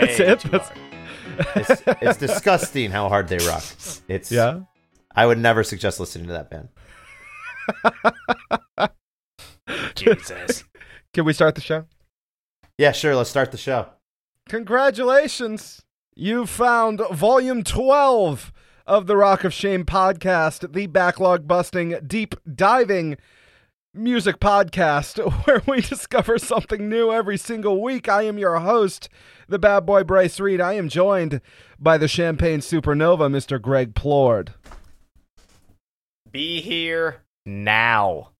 That's it? too That's- hard. It's, it's disgusting how hard they rock. It's Yeah. I would never suggest listening to that band. Jesus. Can we start the show? Yeah, sure. Let's start the show. Congratulations. You found volume 12 of the Rock of Shame podcast, the backlog busting, deep diving music podcast where we discover something new every single week. I am your host, the bad boy Bryce Reed. I am joined by the Champagne Supernova, Mr. Greg Plord. Be here now.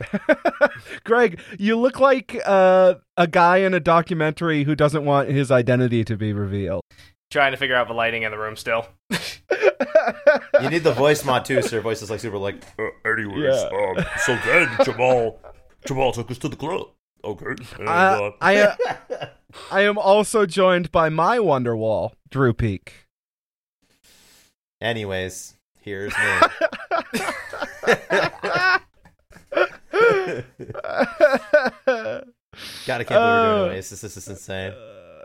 Greg, you look like uh, a guy in a documentary who doesn't want his identity to be revealed. Trying to figure out the lighting in the room still. You need the voice mod too, so your voice is like super like. Uh, anyways, Yeah. um, so then Jamal, Jamal took us to the club. Okay. And, Uh, uh, I uh, I am also joined by my Wonderwall, Drew Peak. Anyways, here's me. God, I can't believe we're doing Uh, Oasis. This is insane.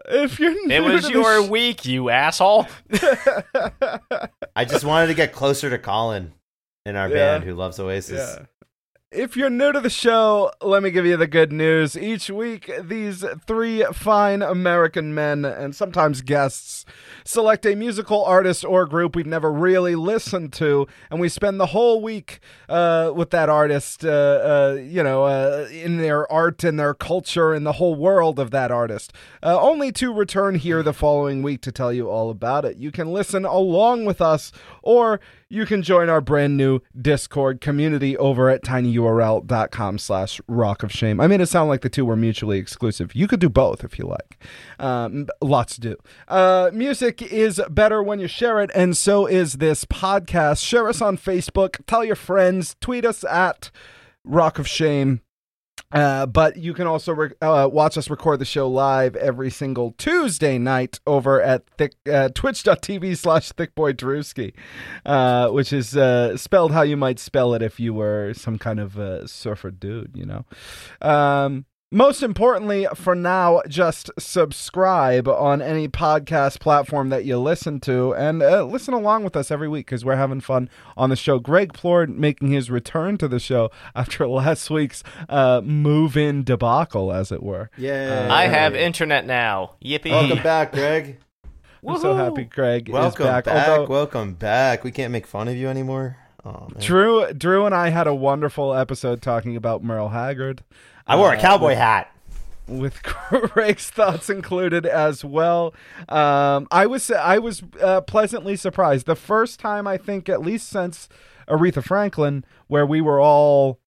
If you're It was to your sh- week, you asshole. I just wanted to get closer to Colin in our Yeah. band who loves Oasis. Yeah. If you're new to the show, let me give you the good news. Each week, these three fine American men and sometimes guests select a musical artist or group we've never really listened to, and we spend the whole week uh, with that artist, uh, uh, you know, uh, in their art and their culture and the whole world of that artist, uh, only to return here the following week to tell you all about it. You can listen along with us, or you can join our brand new Discord community over at tinyurl.com slash rock of shame. I made it sound like the two were mutually exclusive. You could do both if you like. Um, lots to do. Uh, music is better when you share it, and so is this podcast. Share us on Facebook. Tell your friends. Tweet us at Rock of Shame. Uh, but you can also re- uh, watch us record the show live every single Tuesday night over at thick, uh, twitch.tv slash thickboydrewski, uh, which is uh, spelled how you might spell it if you were some kind of surfer dude, you know. Um, most importantly, for now, just subscribe on any podcast platform that you listen to and uh, listen along with us every week because we're having fun on the show. Greg Plord making his return to the show after last week's uh, move in debacle, as it were. Yeah. I have internet now. Yippee. Welcome back, Greg. I'm so happy Greg Welcome is back. back. Although Welcome back. We can't make fun of you anymore. Oh man. Drew, Drew and I had a wonderful episode talking about Merle Haggard. I wore a Uh, cowboy with- hat. with Greg's thoughts included as well. Um, I was I was uh, pleasantly surprised the first time I think at least since Aretha Franklin, where we were all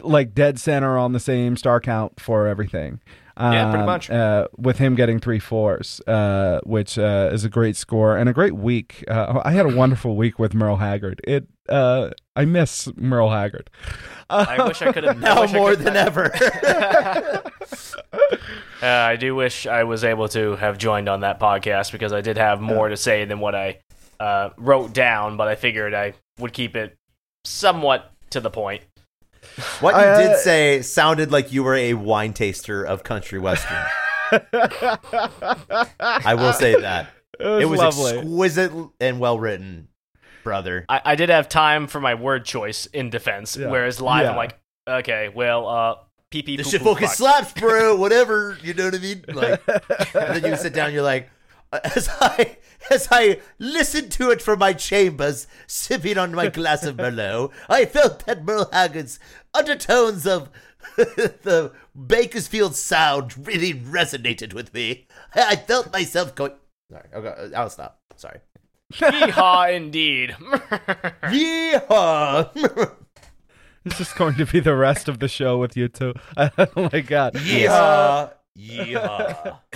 like dead center on the same star count for everything. Yeah, pretty Um, much. Uh, with him getting three fours, uh, which uh, is a great score and a great week. Uh, I had a wonderful week with Merle Haggard. It uh, I miss Merle Haggard. I wish I could have. I Now more could- than ever. Uh, I do wish I was able to have joined on that podcast because I did have more to say than what I uh, wrote down, but I figured I would keep it somewhat to the point. what you Uh, did say sounded like you were a wine taster of country western. I will say that. It was, It was exquisite and well written, brother. I, I did have time for my word choice in defense, Yeah. whereas live Yeah. I'm like, okay, well, uh, pee pee. This poo, shit poo, fucking fuck. slaps, bro. Whatever, you know what I mean? Like, and then you sit down, you're like, as I as I listened to it from my chambers, sipping on my glass of Merlot, I felt that Merle Haggard's undertones of the Bakersfield sound really resonated with me. I felt myself going. Sorry, okay, I'll stop. Sorry. Yeehaw, indeed. Yeehaw! this is going to be the rest of the show with you two. oh my god. Yeehaw! Yeehaw!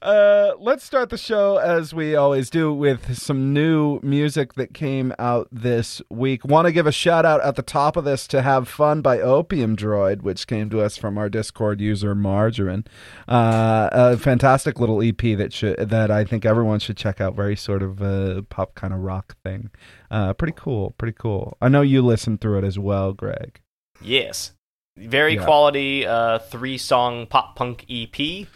Uh, let's start the show as we always do with some new music that came out this week. Want to give a shout out at the top of this to "Have Fun" by Opium Droid, which came to us from our Discord user Margarine. Uh, a fantastic little EP that should that I think everyone should check out. Very sort of uh, pop kind of rock thing. Uh, pretty cool. Pretty cool. I know you listened through it as well, Greg. yes. Very Yeah. quality uh, three song pop punk EP.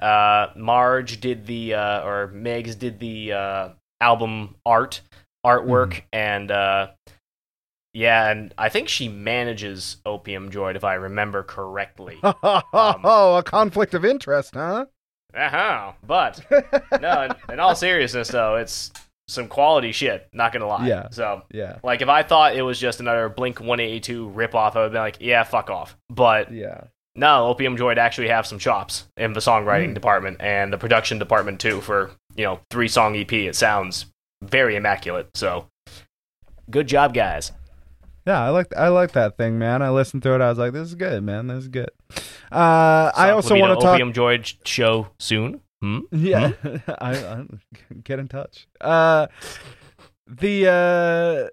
Uh, Marge did the uh, or Megs did the uh, album art artwork, Mm-hmm. and uh, yeah, and I think she manages Opium Droid if I remember correctly. oh, a conflict of interest, huh? uh-huh. But no, in, in all seriousness though, it's some quality shit. Not gonna lie. Yeah. So Yeah. like if I thought it was just another Blink 182 ripoff, I would be like, yeah, fuck off. But Yeah. no, Opium Droid actually have some chops in the songwriting Mm. department and the production department too. For you know, three song EP, it sounds very immaculate. So, good job, guys. Yeah, I like I like that thing, man. I listened to it. I was like, "This is good, man. This is good." Uh, I also want to talk. Opium Droid show soon. Hmm? Yeah, I, I get in touch. Uh, the uh,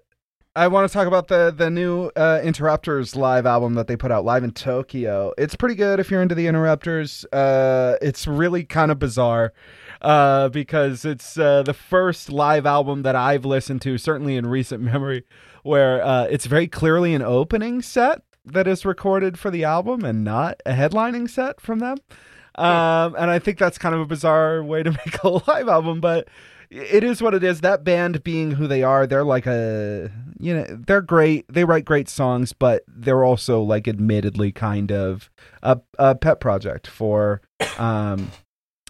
I want to talk about the the new uh, Interrupters live album that they put out live in Tokyo. It's pretty good if you're into the Interrupters. Uh, it's really kind of bizarre. Uh, because it's uh, the first live album that I've listened to, certainly in recent memory, where uh, it's very clearly an opening set that is recorded for the album and not a headlining set from them. Um, and I think that's kind of a bizarre way to make a live album, but it is what it is. That band being who they are, they're like a, you know, they're great. They write great songs, but they're also like admittedly kind of a, a pet project for, um,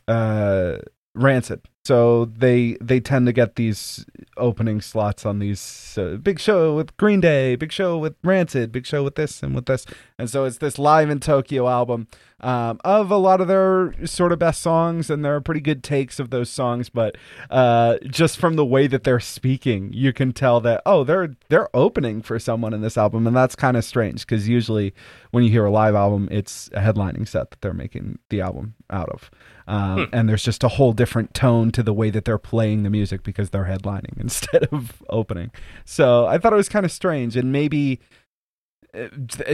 uh, Rancid. So they they tend to get these opening slots on these uh, big show with Green Day, big show with Rancid, big show with this and with this, and so it's this live in Tokyo album um, of a lot of their sort of best songs, and there are pretty good takes of those songs. But uh, just from the way that they're speaking, you can tell that oh, they're they're opening for someone in this album, and that's kind of strange because usually when you hear a live album, it's a headlining set that they're making the album out of. Um, And there's just a whole different tone to the way that they're playing the music because they're headlining instead of opening. So I thought it was kind of strange, and maybe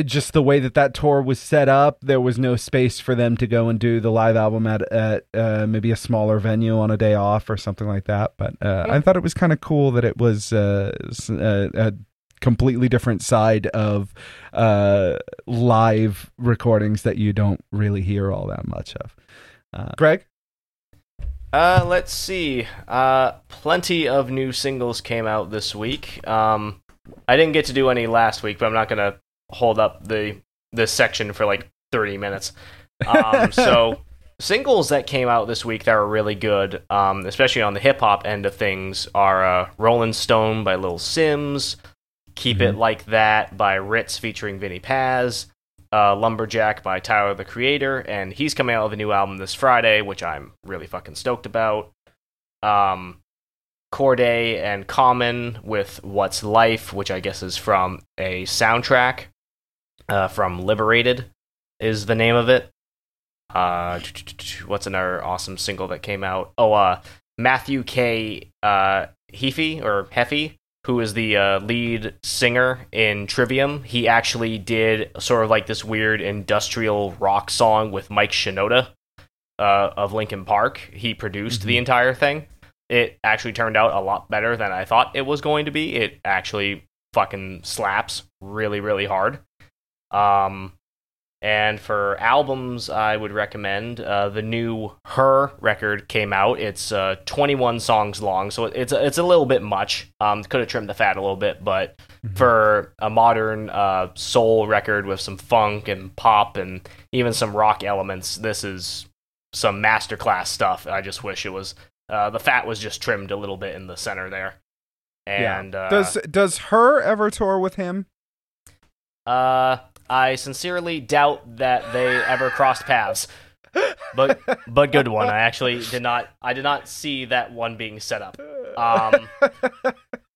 just the way that that tour was set up, there was no space for them to go and do the live album at at uh, maybe a smaller venue on a day off or something like that. But uh, I thought it was kind of cool that it was uh, s- uh, a completely different side of uh, live recordings that you don't really hear all that much of. Uh, Greg, Uh, let's see. Uh, plenty of new singles came out this week. Um, I didn't get to do any last week, but I'm not gonna hold up the this section for like 30 minutes. Um, so singles that came out this week that were really good, um, especially on the hip hop end of things, are uh, "Rolling Stone" by Lil Simz, "Keep It Like That" by Rittz featuring Vinnie Paz, uh, Lumberjack by Tyler the Creator, and he's coming out with a new album this Friday, which I'm really fucking stoked about. Um, Cordae and Common with What's Life, which I guess is from a soundtrack uh, from Liberated, is the name of it. Uh, what's another awesome single that came out? Oh, uh, Matthew K. Uh, Heafy or Heffy, who is the uh, lead singer in Trivium. He actually did sort of like this weird industrial rock song with Mike Shinoda uh, of Linkin Park. He produced the entire thing. It actually turned out a lot better than I thought it was going to be. It actually fucking slaps really, really hard. Um, and for albums, I would recommend uh, the new Her record came out. It's uh, 21 songs long, so it's it's a little bit much. Um, could have trimmed the fat a little bit, but for a modern uh, soul record with some funk and pop and even some rock elements, this is some masterclass stuff. I just wish it was uh, the fat was just trimmed a little bit in the center there. And uh, does does her ever tour with him? uh, I sincerely doubt that they ever crossed paths. But but good one. I actually did not. I did not see that one being set up. Um,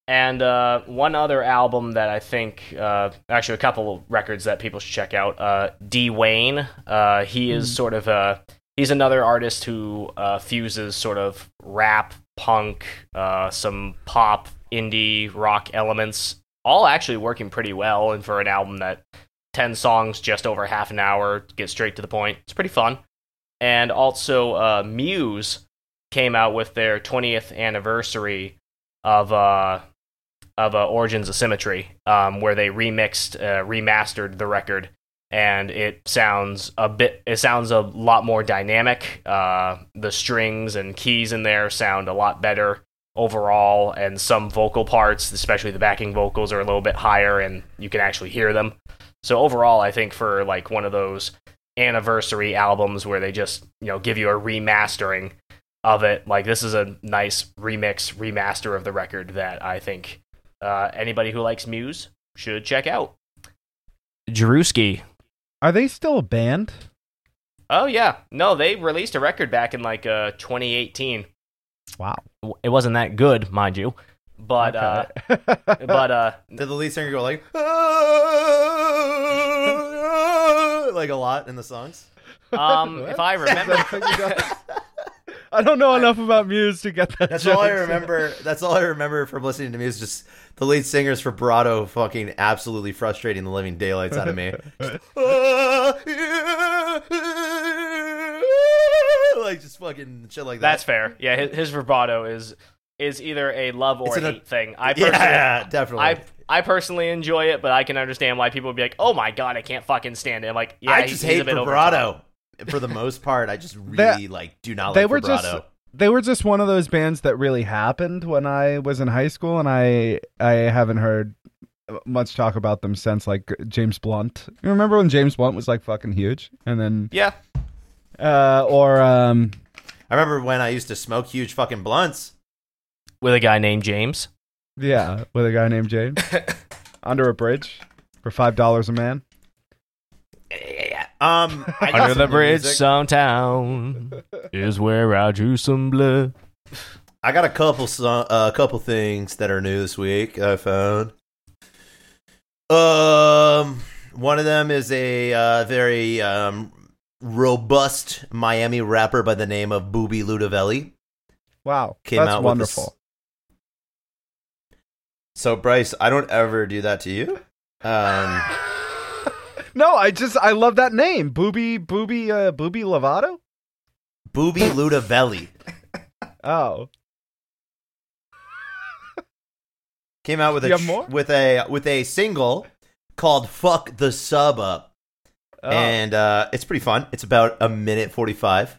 and uh, one other album that I think, uh, actually, a couple of records that people should check out. Uh, D. Wayne. Uh, he is sort of a. He's another artist who uh, fuses sort of rap, punk, uh, some pop, indie, rock elements, all actually working pretty well. And for an album that 10 songs, just over half an hour, get straight to the point, it's pretty fun. And also, uh, Muse came out with their 20th anniversary of uh, of uh, Origins of Symmetry, um, where they remixed, uh, remastered the record and it sounds a bit. It sounds a lot more dynamic. Uh, the strings and keys in there sound a lot better overall, and some vocal parts, especially the backing vocals, are a little bit higher, and you can actually hear them. So overall, I think for like one of those anniversary albums where they just you know give you a remastering of it, like this is a nice remix remaster of the record that I think uh, anybody who likes Muse should check out. Jeruski. Are they still a band? Oh yeah, no, they released a record back in like uh, 2018. Wow. It wasn't that good, mind you, but uh, but uh, Did the lead singer go like like a lot in the songs? um, if I remember, I don't know enough about Muse to get that. That's all I remember. That's all I remember from listening to music. Just the lead singers for Bravado fucking absolutely frustrating the living daylights out of me. like just fucking shit like that. that's fair. Yeah, his, his vibrato is is either a love or It's an- hate thing. I yeah, personally, yeah, definitely. I I personally enjoy it, but I can understand why people would be like, "Oh my god, I can't fucking stand it." I'm like, yeah, I he's- just he's a hate bit over the vibrato. For the most part, I just really like do not they like were vibrato. just they were just one of those bands that really happened when I was in high school, and I I haven't heard much talk about them since. Like James Blunt, you remember when James Blunt was like fucking huge, and then Yeah, uh, or um, I remember when I used to smoke huge fucking blunts. With a guy named James. yeah, with a guy named James under a bridge for five dollars a man. Yeah. Um, I got Under the bridge, music. some town is where I drew some blood. I got a couple so- a couple things that are new this week. I found. Um, one of them is a uh, very um, robust Miami rapper by the name of Booby Ludovelli. Wow, Came that's out with wonderful. So Bryce, I don't ever do that to you. Um, No, I just I love that name, Booby Booby uh, Booby Lovato. Booby Ludovelli Oh, came out with a more? with a with a single called "Fuck the Sub Up." oh. and uh, it's pretty fun. It's about a minute forty-five.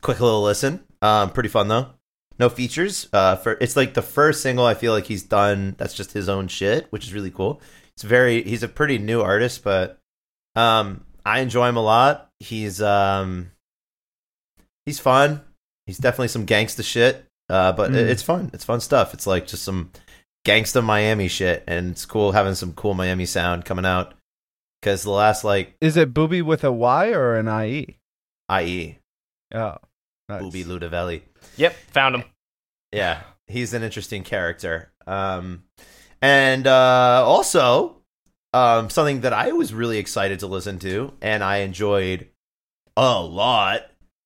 Quick little listen. Um, pretty fun though. No features. Uh, for it's like the first single I feel like he's done. That's just his own shit, which is really cool. It's very. He's a pretty new artist, but um, I enjoy him a lot. He's um, he's fun. He's definitely some gangsta shit. Uh, but it- Mm. it's fun. It's fun stuff. It's like just some gangsta Miami shit, and it's cool having some cool Miami sound coming out. Because the last like is it Booby with a Y or an IE? i.e. Oh, nice. Booby Ludovelli. Yep, found him. Yeah, he's an interesting character. Um, and uh, also um, something that I was really excited to listen to and I enjoyed a lot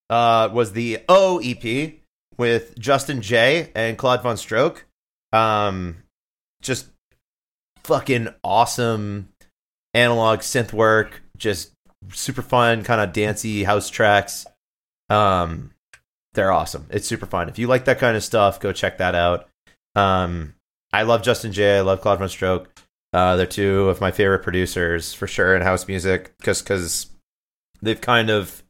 uh, was the O EP with Justin Jay and Claude Von Stroke. Um, just fucking awesome analog synth work, just super fun, kind of dancey house tracks. Um, they're awesome. It's super fun. If you like that kind of stuff, go check that out. Um, I love Justin Jay. I love Claude Von Stroke. Uh, they're two of my favorite producers for sure in house music, just because they've kind of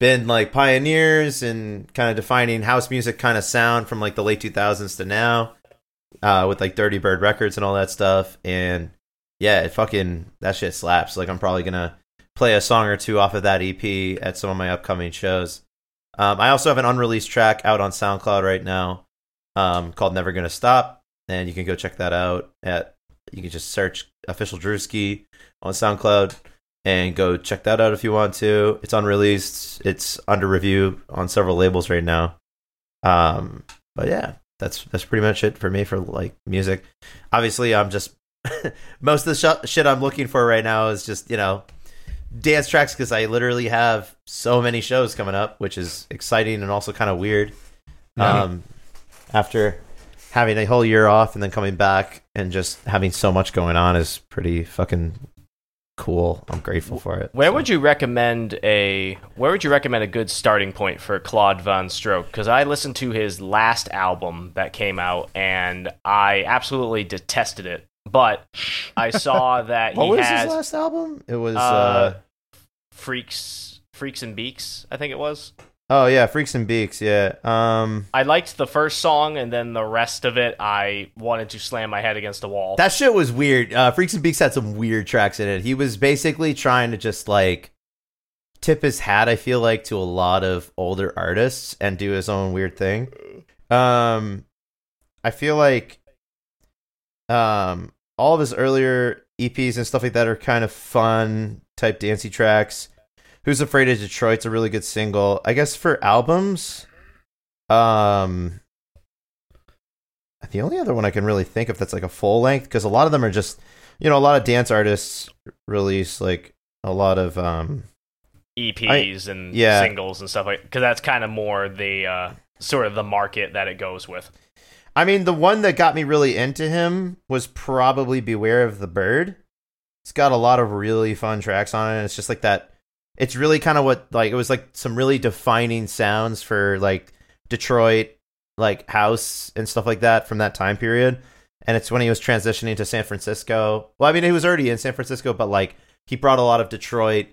been like pioneers and kind of defining house music kind of sound from like the late 2000s to now, uh, with like Dirty Bird Records and all that stuff. And yeah, it fucking that shit slaps. Like I'm probably gonna play a song or two off of that EP at some of my upcoming shows. Um, I also have an unreleased track out on SoundCloud right now um, called "Never Gonna Stop," and you can go check that out. At you can just search official Drewski on SoundCloud and go check that out if you want to. It's unreleased. It's under review on several labels right now. Um, but yeah, that's that's pretty much it for me for like music. Obviously, I'm just most of the sh- shit I'm looking for right now is just you know dance tracks because I literally have so many shows coming up, which is exciting and also kind of weird. Yeah. Um, after having a whole year off and then coming back and just having so much going on is pretty fucking cool. I'm grateful for it. Where So- would you recommend a Where would you recommend a good starting point for Claude Von Stroke? Because I listened to his last album that came out and I absolutely detested it. But I saw that What he was has his last album? It was. Uh, uh freaks, freaks and beaks. I think it was. Oh yeah, Freaks and Beaks. Yeah. Um, I liked the first song, and then the rest of it, I wanted to slam my head against the wall. that shit was weird. Uh, Freaks and Beaks had some weird tracks in it. He was basically trying to just like tip his hat. I feel like to a lot of older artists and do his own weird thing. Um, I feel like um all of his earlier EPs and stuff like that are kind of fun type dancey tracks. Who's Afraid of Detroit's a really good single. I guess for albums, um the only other one I can really think of that's like a full length because a lot of them are just you know a lot of dance artists release like a lot of um EPs and yeah. singles and stuff like because that's kind of more the uh, sort of the market that it goes with. I mean, the one that got me really into him was probably Beware of the Bird. It's got a lot of really fun tracks on it. It's just like that. It's really kind of what like it was like some really defining sounds for like Detroit, like house and stuff like that from that time period. And it's when he was transitioning to San Francisco. Well, I mean, he was already in San Francisco, but like he brought a lot of Detroit,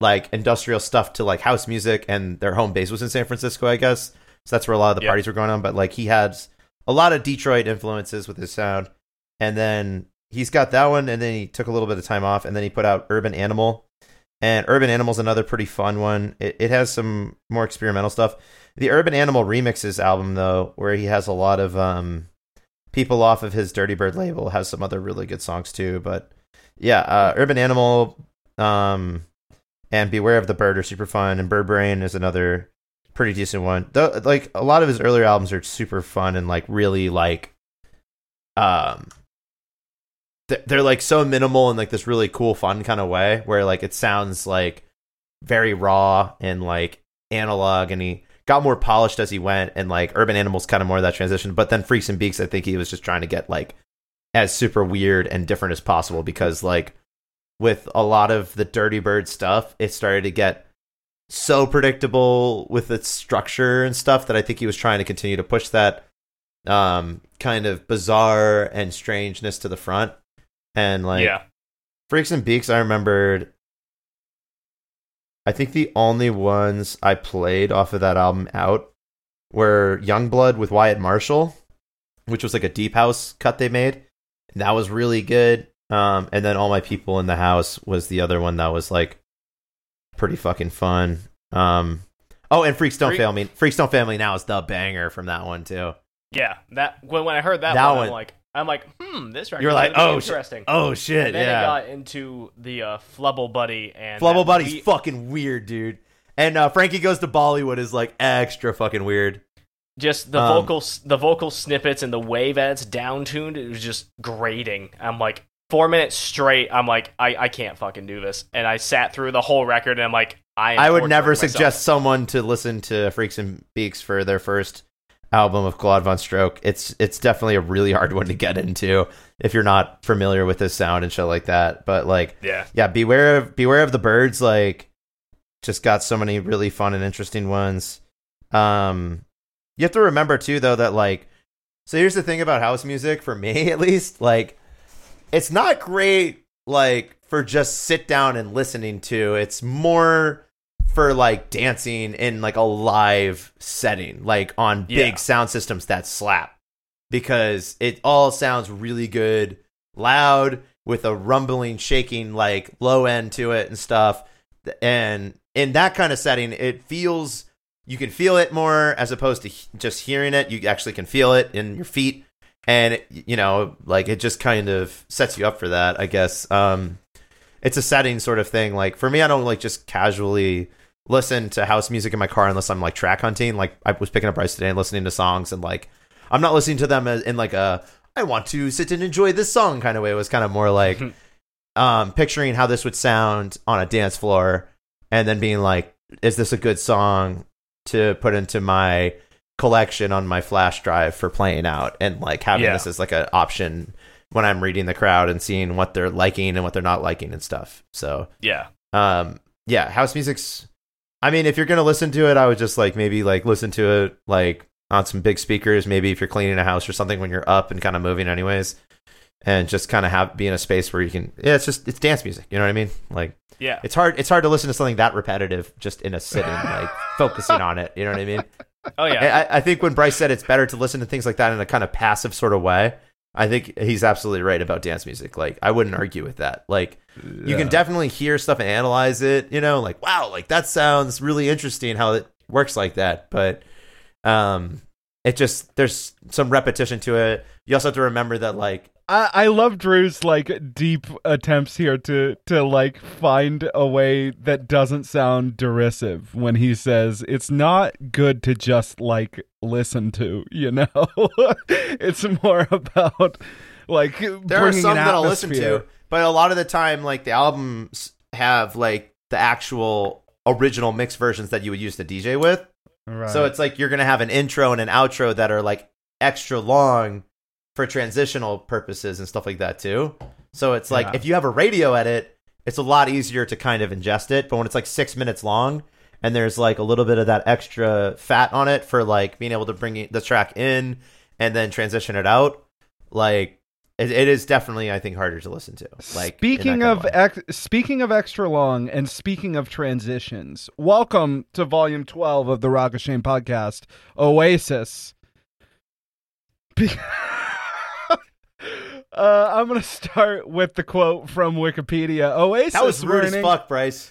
like industrial stuff to like house music, and their home base was in San Francisco, I guess. So that's where a lot of the Yeah. parties were going on. But like he had a lot of Detroit influences with his sound. And then he's got that one, and then he took a little bit of time off, and then he put out Urban Animal. And Urban Animal's another pretty fun one. It, it has some more experimental stuff. The Urban Animal remixes album, though, where he has a lot of um, people off of his Dirty Bird label, has some other really good songs too. But yeah, uh, Urban Animal um, and Beware of the Bird are super fun, and Bird Brain is another pretty decent one. Though, like a lot of his earlier albums are super fun and like really like, um, they're, like so minimal in like this really cool, fun kind of way where like it sounds like very raw and like analog, and he got more polished as he went. And like Urban Animals kind of more of that transition, but then Freaks and Beaks, I think he was just trying to get like as super weird and different as possible because like with a lot of the Dirty Bird stuff, it started to get so predictable with its structure and stuff that I think he was trying to continue to push that um kind of bizarre and strangeness to the front. And like yeah, Freaks and Beaks, I remembered I think the only ones I played off of that album out were Youngblood with Wyatt Marshall, which was like a deep house cut they made. And that was really good. Um, and then All My People in the House was the other one that was like pretty fucking fun. Um, oh, and Freaks Don't Freak- Fail Me. Freaks Don't Fail Me now is the banger from that one too. yeah. That when, when I heard that, That one, one- I'm like, I'm like, hmm, this record You're like, oh, sh- interesting. Oh shit, and then yeah. it got into the uh, Flubble Buddy and Flubble that Buddy's we- fucking weird, dude. And uh, Frankie Goes to Bollywood is like extra fucking weird. just the um, vocal s- the vocal snippets and the way that it's downtuned. It was just grating. I'm like four minutes straight. I'm like, I, I can't fucking do this. And I sat through the whole record and I'm like, I I would never myself. suggest someone to listen to Freaks and Beaks for their first album of Claude Von Stroke. It's it's definitely a really hard one to get into if you're not familiar with his sound and shit like that. But like, Yeah, yeah, beware of beware of the birds. Like, just got so many really fun and interesting ones. Um, you have to remember too, though, that like, so here's the thing about house music for me, at least, like, it's not great like for just sit down and listening to. It's more for like dancing in like a live setting, like on big Yeah. sound systems that slap because it all sounds really good, loud with a rumbling, shaking like low end to it and stuff. And in that kind of setting, it feels you can feel it more as opposed to just hearing it. You actually can feel it in your feet, and you know, like it just kind of sets you up for that. I guess um, it's a setting sort of thing. Like for me, I don't like just casually listen to house music in my car unless I'm like track hunting. Like I was picking up Bryce today and listening to songs, and like I'm not listening to them in like a I want to sit and enjoy this song kind of way. It was kind of more like um, picturing how this would sound on a dance floor, and then being like, is this a good song to put into my collection on my flash drive for playing out, and like having Yeah. this as like an option when I'm reading the crowd and seeing what they're liking and what they're not liking and stuff. So yeah, um yeah house music's i mean if you're gonna listen to it i would just like maybe like listen to it like on some big speakers maybe if you're cleaning a house or something when you're up and kind of moving anyways and just kind of have be in a space where you can. Yeah, it's just it's dance music. You know what I mean? Like Yeah. it's hard. It's hard to listen to something that repetitive just in a sitting, like focusing on it. You know what I mean? Oh yeah. I, I think when Bryce said it's better to listen to things like that in a kind of passive sort of way, I think he's absolutely right about dance music. Like I wouldn't argue with that. Like you can definitely hear stuff and analyze it. You know, like wow, like that sounds really interesting how it works like that. But um, it just there's some repetition to it. You also have to remember that like I, I love Drew's like deep attempts here to to like find a way that doesn't sound derisive when he says it's not good to just like listen to, you know. it's more about like there are some that I'll listen to, but a lot of the time, like the albums have like the actual original mix versions that you would use to DJ with. Right. So it's like you're gonna have an intro and an outro that are like extra long for transitional purposes and stuff like that too. So it's like Yeah. if you have a radio edit, it's a lot easier to kind of ingest it. But when it's like six minutes long and there's like a little bit of that extra fat on it for like being able to bring the track in and then transition it out, like it, it is definitely I think harder to listen to. Like speaking of ex- speaking of extra long and speaking of transitions, welcome to volume 12 of the Rock of Shame podcast, Oasis. Be- uh, I'm going to start with the quote from Wikipedia. Oasis that was rude as fuck, Bryce.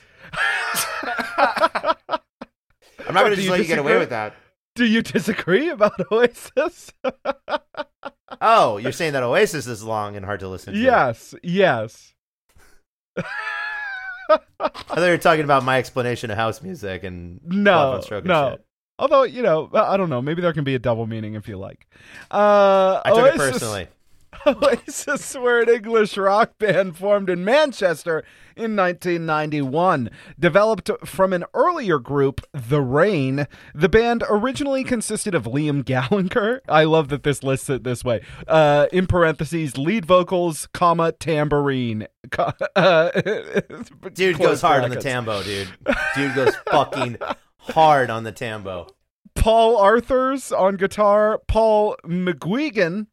I'm not gonna just let you get away with that. Do you disagree about Oasis? Oh, you're saying that Oasis is long and hard to listen to. yes, yes. I thought you were talking about my explanation of house music and No, Love Stroke and no. shit. Although you know, I don't know. Maybe there can be a double meaning if you like. Uh, I took it personally. Oasis were an English rock band formed in Manchester in 1991. Developed from an earlier group, The Rain, the band originally consisted of Liam Gallagher. I love that this lists it this way. Uh, in parentheses, lead vocals, comma, tambourine. Uh, Dude goes hard on the tambo, dude. Dude goes fucking hard on the tambo. Paul Arthurs on guitar, Paul McGuigan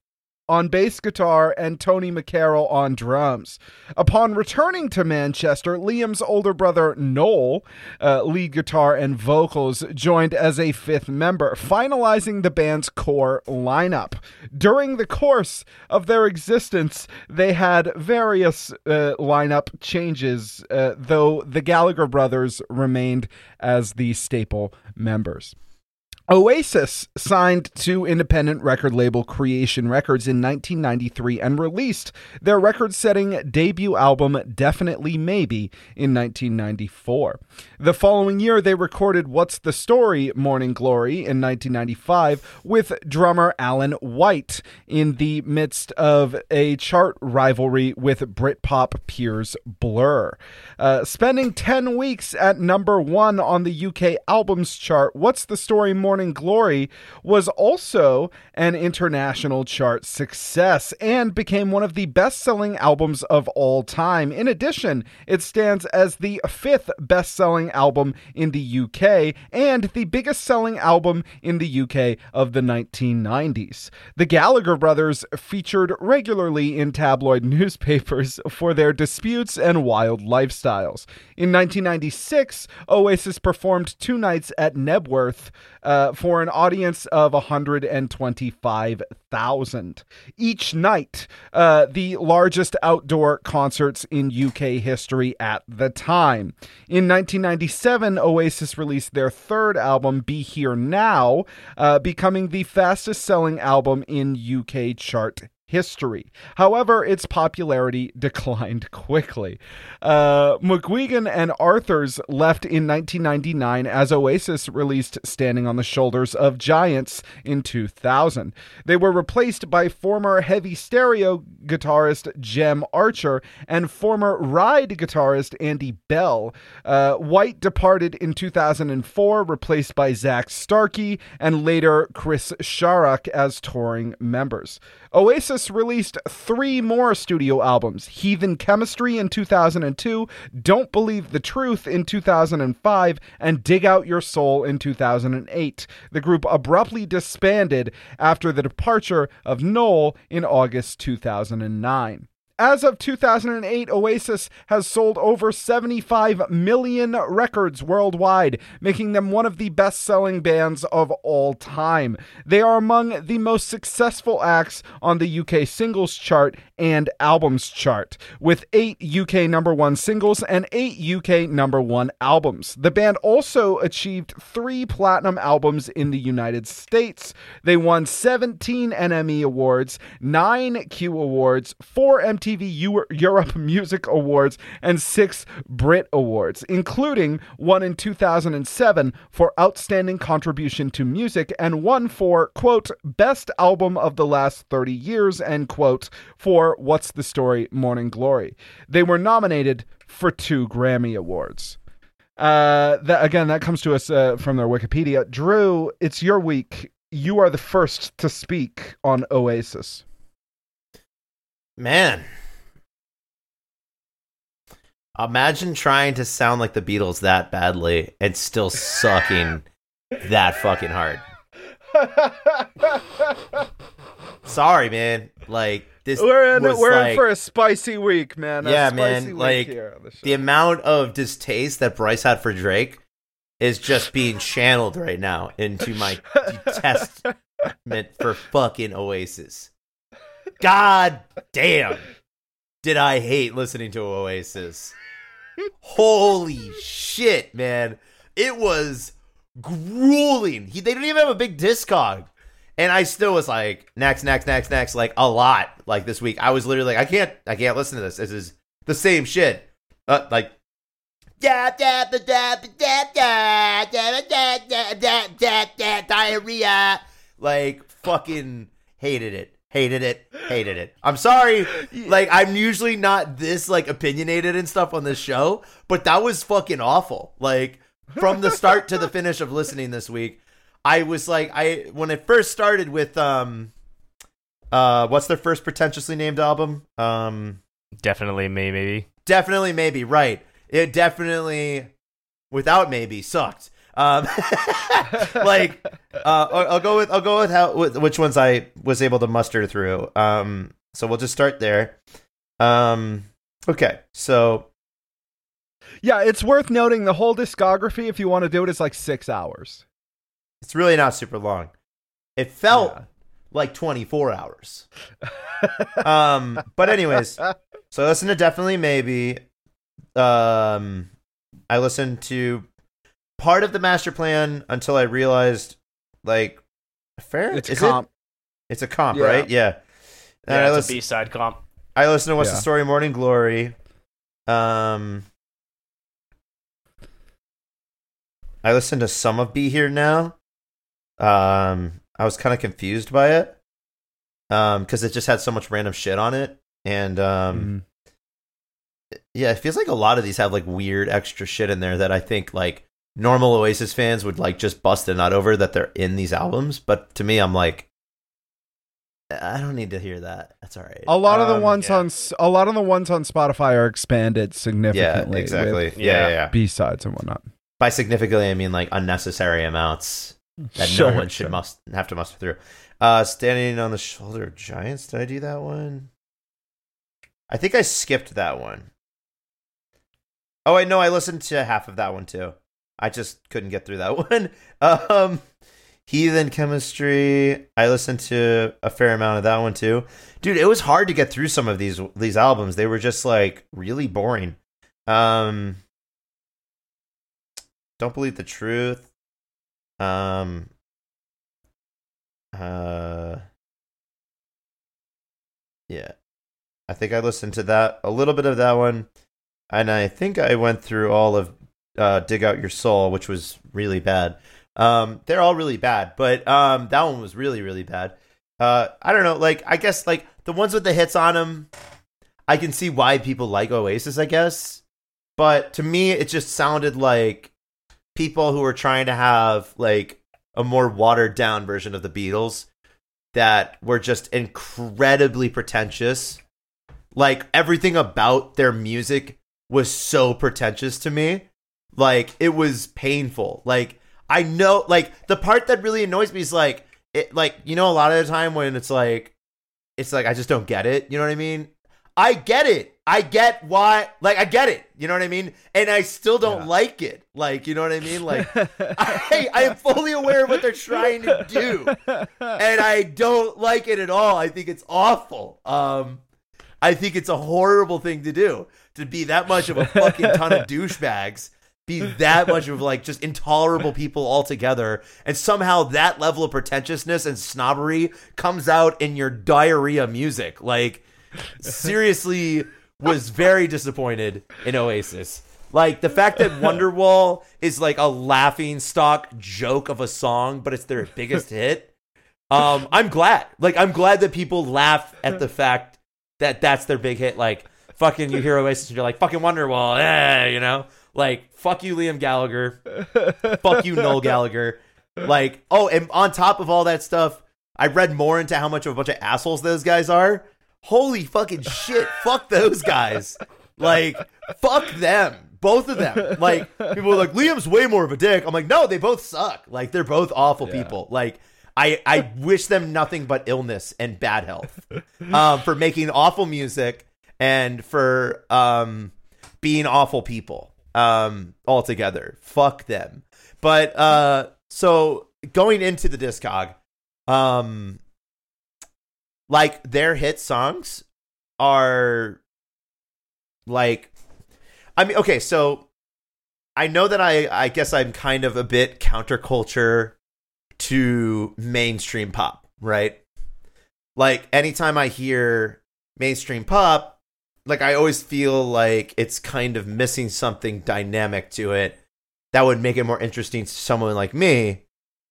on bass guitar, and Tony McCarroll on drums. Upon returning to Manchester, Liam's older brother Noel, uh, lead guitar and vocals, joined as a fifth member, finalizing the band's core lineup. During the course of their existence, they had various uh, lineup changes, uh, though the Gallagher brothers remained as the staple members. Oasis signed to independent record label Creation Records in 1993 and released their record setting debut album Definitely Maybe in 1994. The following year, they recorded What's the Story Morning Glory in 1995 with drummer Alan White in the midst of a chart rivalry with Britpop peers Blur. Uh, spending 10 weeks at number one on the UK albums chart, What's the Story Morning Glory was also an international chart success and became one of the best selling albums of all time. In addition, it stands as the fifth best selling album in the UK and the biggest selling album in the UK of the 1990s. The Gallagher brothers featured regularly in tabloid newspapers for their disputes and wild lifestyles. In 1996, Oasis performed two nights at Knebworth uh, for an audience of 125,000 each night, uh, the largest outdoor concerts in UK history at the time. In 1997, Oasis released their third album, Be Here Now, uh, becoming the fastest selling album in UK chart history. However, its popularity declined quickly. Uh, McGuigan and Arthurs left in 1999 as Oasis released Standing on the Shoulders of Giants in 2000. They were replaced by former heavy stereo guitarist Gem Archer and former ride guitarist Andy Bell. Uh, White departed in 2004, replaced by Zak Starkey and later Chris Sharrock as touring members. Oasis released three more studio albums Heathen Chemistry in 2002, Don't Believe the Truth in 2005, and Dig Out Your Soul in 2008. The group abruptly disbanded after the departure of Noel in August 2009. As of 2008, Oasis has sold over 75 million records worldwide, making them one of the best selling bands of all time. They are among the most successful acts on the UK singles chart and albums chart, with eight UK number one singles and eight UK number one albums. The band also achieved three platinum albums in the United States. They won 17 NME awards, nine Q awards, four MTV Eu- Europe Music Awards, and six Brit Awards, including one in 2007 for Outstanding Contribution to Music and one for, quote, Best Album of the Last 30 Years, end quote, for What's the Story Morning Glory. They were nominated for two Grammy Awards. Uh, that again, that comes to us uh, from their Wikipedia. Drew, it's your week. You are the first to speak on Oasis. Man. Imagine trying to sound like the Beatles that badly and still sucking that fucking hard. Sorry, man. Like this we're in, we're like, in for a spicy week, man. A Yeah, spicy man, week like, here on the show. the amount of distaste that Bryce had for Drake is just being channeled right now into my detestment for fucking Oasis. God damn. Did I hate listening to Oasis? Holy shit, man. It was grueling. He, they didn't even have a big discog. And I still was like, next, next, next, next, like a lot. Like this week, I was literally like, I can't, I can't listen to this. This is the same shit. Uh, like, diarrhea. Like, fucking hated it. Hated it. Hated it. I'm sorry. Like, I'm usually not this like opinionated and stuff on this show, but that was fucking awful. Like, from the start to the finish of listening this week, I was like, I when it first started with um, uh, what's their first pretentiously named album? Um, Definitely me, maybe. definitely maybe right. It definitely, without maybe, sucked. Um, like, uh, I'll, go with I'll go with how with which ones I was able to muster through. Um, so we'll just start there. Um, okay, so yeah, it's worth noting the whole discography, if you want to do it, is like six hours. it's really not super long. It felt Yeah. like 24 hours. um, but anyways, so I listened to definitely maybe. Um, I listened to part of the master plan until I realized, like, fair. It's a is comp. It? It's a comp, Yeah. right? Yeah. And Yeah, I, it's listen, a B-side comp. I listened to What's Yeah. the Story, Morning Glory. Um, I listened to some of Be Here Now. Um, I was kind of confused by it. Um, because it just had so much random shit on it, and um, Mhm. yeah, it feels like a lot of these have like weird extra shit in there that I think like normal Oasis fans would like just bust a nut over that they're in these albums. But to me, I'm like, I don't need to hear that. That's all right. A lot of the Um, ones yeah. on s- a lot of the ones on Spotify are expanded significantly. yeah, significantly. exactly. with Yeah, yeah, yeah. B sides and whatnot. By significantly, I mean like unnecessary amounts that Sure, no one should sure. must have to muster through. Uh, standing on the shoulder of giants. Did I do that one? I think I skipped that one. Oh wait, no, I listened to half of that one too. I just couldn't get through that one. Um, Heathen Chemistry. I listened to a fair amount of that one too. Dude, it was hard to get through some of these these albums. They were just like really boring. Um, don't believe the truth. Um. Uh. Yeah, I think I listened to that a little bit of that one, and I think I went through all of uh, "Dig Out Your Soul," which was really bad. Um, they're all really bad, but um, that one was really really bad. Uh, I don't know, like I guess like the ones with the hits on them, I can see why people like Oasis, I guess. But to me, it just sounded like people who were trying to have like a more watered down version of the Beatles that were just incredibly pretentious. Like everything about their music was so pretentious to me. Like it was painful. Like I know like the part that really annoys me is like it like you know a lot of the time when it's like it's like I just don't get it. You know what I mean? I get it. I get why like I get it. You know what I mean? And I still don't Yeah. like it. Like, you know what I mean? Like I, I am fully aware of what they're trying to do. And I don't like it at all. I think it's awful. Um I think it's a horrible thing to do. To be that much of a fucking ton of douchebags, be that much of like just intolerable people altogether, and somehow that level of pretentiousness and snobbery comes out in your diarrhea music. Like, seriously, was very disappointed in Oasis. Like the fact that Wonderwall is like a laughing stock joke of a song, but it's their biggest hit. Um, I'm glad. Like, I'm glad that people laugh at the fact that that's their big hit. Like, fucking, you hear Oasis and you're like, fucking Wonderwall, yeah, you know? Like, fuck you, Liam Gallagher. fuck you, Noel Gallagher. Like, oh, and on top of all that stuff, I read more into how much of a bunch of assholes those guys are. Holy fucking shit. fuck those guys. Like, fuck them. Both of them. Like, people are like, Liam's way more of a dick. I'm like, no, they both suck. Like, they're both awful people. Like, I, I wish them nothing but illness and bad health um, for making awful music and for um, being awful people um, altogether. Fuck them. But uh, so going into the discog, um, like their hit songs are like, I mean, okay, so I know that I, I guess I'm kind of a bit counterculture to mainstream pop, right? Like anytime I hear mainstream pop, like I always feel like it's kind of missing something dynamic to it that would make it more interesting to someone like me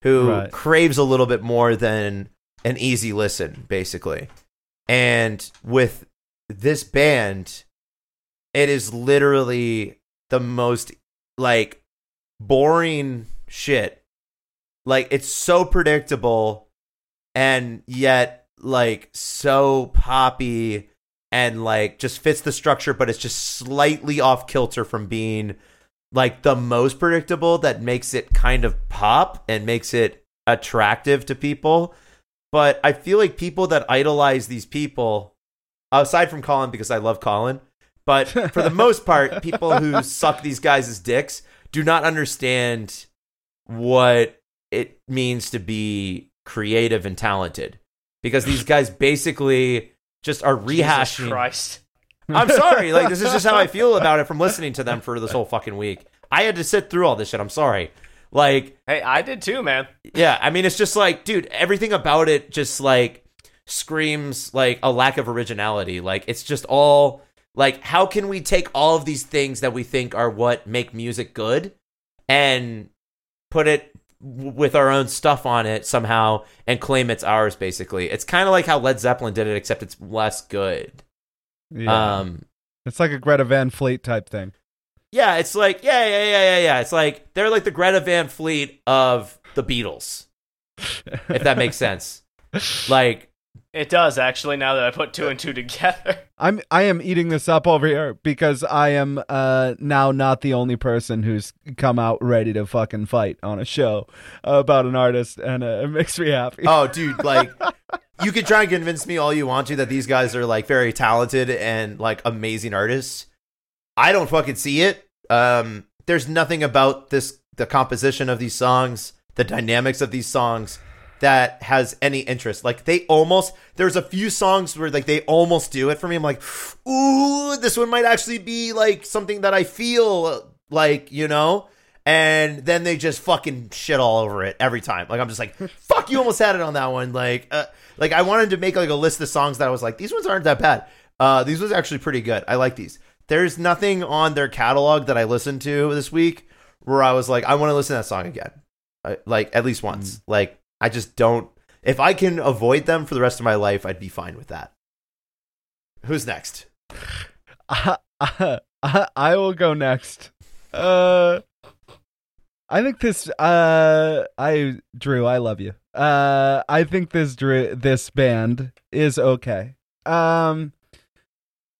who Right. craves a little bit more than an easy listen, basically. And with this band, it is literally the most like boring shit. Like it's so predictable and yet like so poppy and like just fits the structure but it's just slightly off kilter from being like the most predictable that makes it kind of pop and makes it attractive to people. But i feel like people that idolize these people aside from colin because i love colin but for the most part people who suck these guys as dicks do not understand what it means to be creative and talented. Because these guys basically just are Jesus rehashing Christ. I'm sorry. Like this is just how I feel about it from listening to them for this whole fucking week. I had to sit through all this shit. I'm sorry. Like, Hey, I did too, man. yeah, I mean it's just like, dude, everything about it just like screams like a lack of originality. Like it's just all like how can we take all of these things that we think are what make music good and put it w- with our own stuff on it somehow and claim it's ours basically. It's kind of like how Led Zeppelin did it except it's less good. Yeah. Um it's like a Greta Van Fleet type thing. Yeah, it's like yeah, yeah, yeah, yeah, yeah. It's like they're like the Greta Van Fleet of the Beatles, if that makes sense. Like, It does actually. Now that I put two and two together. I'm I am eating this up over here because I am uh now not the only person who's come out ready to fucking fight on a show about an artist and uh, it makes me happy. oh, dude, like you could try and convince me all you want to that these guys are like very talented and like amazing artists. I don't fucking see it. Um, there's nothing about this, the composition of these songs, the dynamics of these songs that has any interest. Like they almost, there's a few songs where like they almost do it for me. I'm like, ooh, this one might actually be like something that I feel like, you know? And then they just fucking shit all over it every time. Like I'm just like, fuck, you almost had it on that one. Like, uh, like I wanted to make like a list of songs that I was like, these ones aren't that bad. Uh, these ones are actually pretty good. I like these. There's nothing on their catalog that I listened to this week where I was like, I want to listen to that song again, I, like at least once. Like I just don't. If I can avoid them for the rest of my life, I'd be fine with that. Who's next? I, I, I will go next. Uh, I think this. Uh, I Drew, I love you. Uh, I think this dri- this band is okay. Um,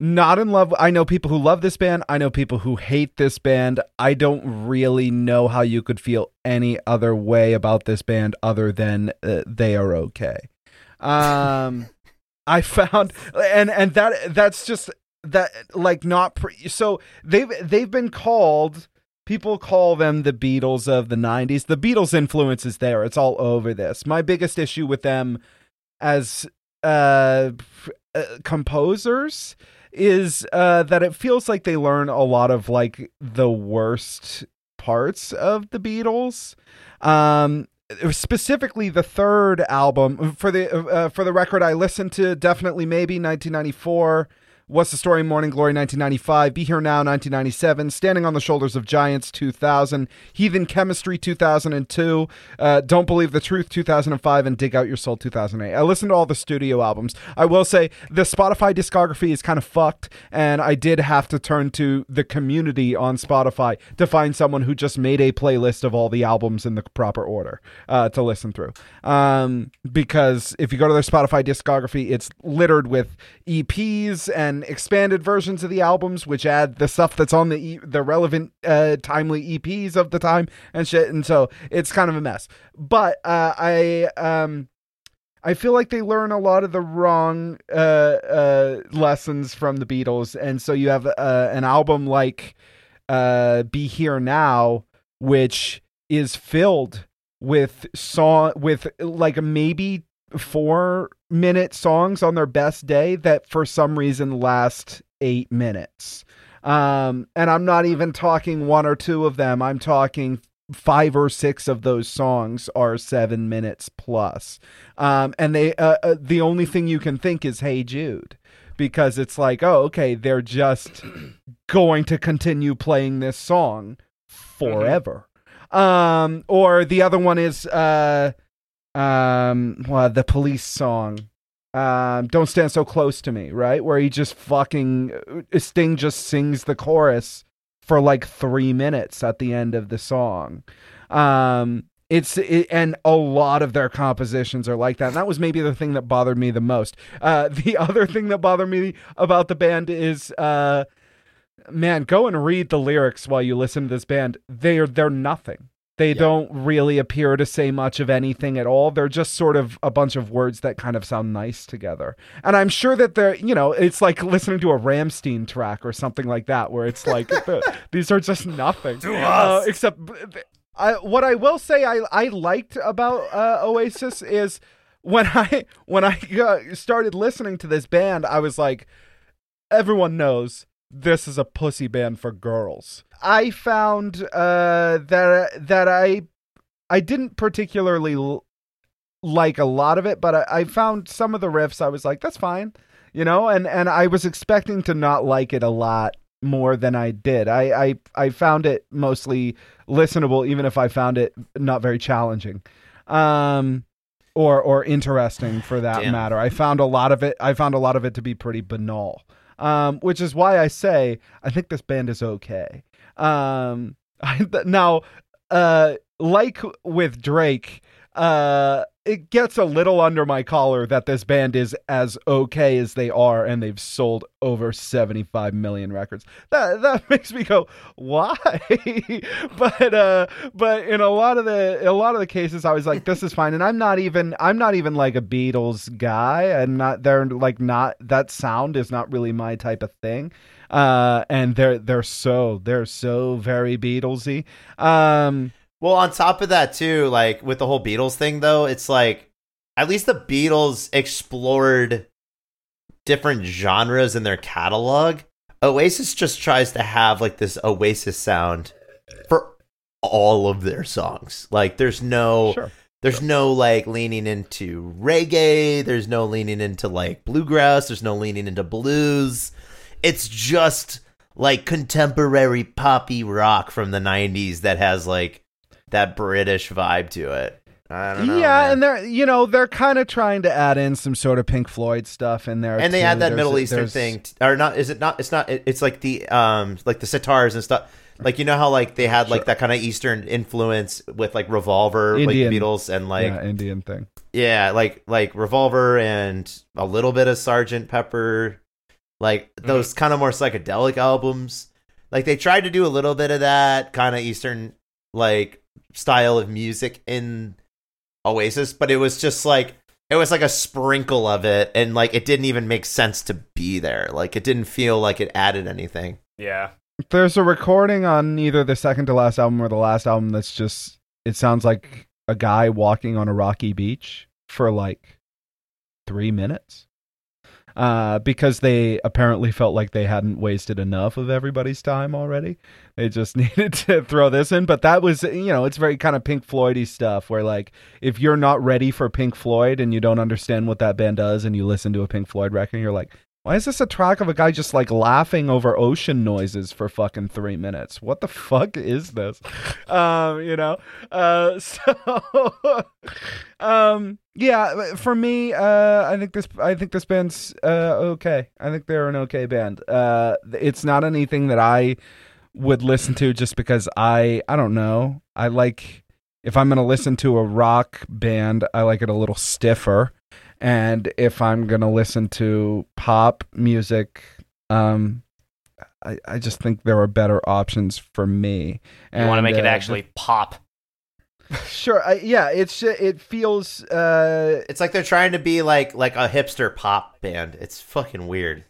not in love. I know people who love this band. I know people who hate this band. I don't really know how you could feel any other way about this band other than uh, they are okay. Um, I found and and that that's just that like not pre- so they've they've been called people call them the Beatles of the 90s. The Beatles influence is there. It's all over this. My biggest issue with them as uh, uh composers is uh that it feels like they learn a lot of like the worst parts of the Beatles. Um specifically the third album for the uh, for the record I listened to definitely maybe 1994 What's the Story? Morning Glory 1995. Be Here Now 1997. Standing on the Shoulders of Giants 2000. Heathen Chemistry 2002. Uh, Don't Believe the Truth 2005. And Dig Out Your Soul 2008. I listened to all the studio albums. I will say the Spotify discography is kind of fucked. And I did have to turn to the community on Spotify to find someone who just made a playlist of all the albums in the proper order uh, to listen through. Um, because if you go to their Spotify discography, it's littered with EPs and expanded versions of the albums, which add the stuff that's on the e- the relevant uh, timely EPs of the time and shit. And so it's kind of a mess. But uh, I um. I feel like they learn a lot of the wrong uh, uh, lessons from the Beatles, and so you have uh, an album like uh, "Be Here Now," which is filled with song with like maybe four minute songs on their best day that for some reason last eight minutes. Um, and I'm not even talking one or two of them. I'm talking five or six of those songs are seven minutes plus. Um, and they, uh, uh, the only thing you can think is Hey Jude because it's like, oh, okay, they're just going to continue playing this song forever. Um, or the other one is, uh, um well, the police song um don't stand so close to me right? Where he just fucking uh, sting just sings the chorus for like three minutes at the end of the song. Um it's it, and a lot of their compositions are like that. And that was maybe the thing that bothered me the most. Uh the other thing that bothered me about the band is uh man go and read the lyrics while you listen to this band. They're they're nothing they don't really appear to say much of anything at all. They're just sort of a bunch of words that kind of sound nice together. And I'm sure that they're, you know, it's like listening to a Rammstein track or something like that, where it's like the, these are just nothing. To Uh, us. except, I, what I will say I, I liked about uh, Oasis is when I when I uh, started listening to this band, I was like, everyone knows this is a pussy band for girls. I found uh, that that I I didn't particularly l- like a lot of it, but I, I found some of the riffs I was like, that's fine, you know, and and I was expecting to not like it a lot more than I did. I I, I found it mostly listenable, even if I found it not very challenging. Um, or or interesting for that Damn. matter. I found a lot of it. I found a lot of it to be pretty banal, um, which is why I say I think this band is okay. Um, I, now, uh, like with Drake, uh, it gets a little under my collar that this band is as okay as they are, and they've sold over seventy-five million records. That that makes me go, why? but uh, but in a lot of the a lot of the cases, I was like, this is fine, and I'm not even I'm not even like a Beatles guy, and not they're like not that sound is not really my type of thing. Uh, and they're they're so they're so very Beatlesy. Um, Well, on top of that too, like with the whole Beatles thing though, it's like at least the Beatles explored different genres in their catalog. Oasis just tries to have like this Oasis sound for all of their songs. Like there's no sure. there's no like leaning into reggae, there's no leaning into like bluegrass, there's no leaning into blues. It's just like contemporary poppy rock from the 90s that has like that British vibe to it. I don't know. yeah, man. and they're you know they're kind of trying to add in some sort of Pink Floyd stuff in there, and they too. had that There's- Middle Eastern there's- thing, t- or not? Is it not? It's not. It's like the um, like the sitars and stuff. Like you know how like they had like that kind of Eastern influence with like Revolver, Indian. like the Beatles, and like yeah, Indian thing. yeah, like like Revolver and a little bit of Sergeant Pepper, like those kind of more psychedelic albums. Like they tried to do a little bit of that kind of Eastern like style of music in Oasis, but it was just like it was like a sprinkle of it, and like it didn't even make sense to be there. Like it didn't feel like it added anything. Yeah. There's a recording on either the second to last album or the last album that's just it sounds like a guy walking on a rocky beach for like three minutes. Uh, because they apparently felt like they hadn't wasted enough of everybody's time already. They just needed to throw this in. But that was, you know, it's very kind of Pink Floydy stuff where, like, if you're not ready for Pink Floyd and you don't understand what that band does and you listen to a Pink Floyd record, you're like, why is this a track of a guy just like laughing over ocean noises for fucking three minutes? What the fuck is this? Um, you know? Uh, so, um, yeah, for me, uh, I think this, I think this band's, uh, okay. I think they're an okay band. Uh, it's not anything that I would listen to just because I, I don't know. I like, if I'm going to listen to a rock band, I like it a little stiffer and if I'm gonna listen to pop music, um, I, I just think there are better options for me. You want to And, make it uh, actually pop. sure? I, yeah, it's it feels uh, It's like they're trying to be like like a hipster pop band. It's fucking weird.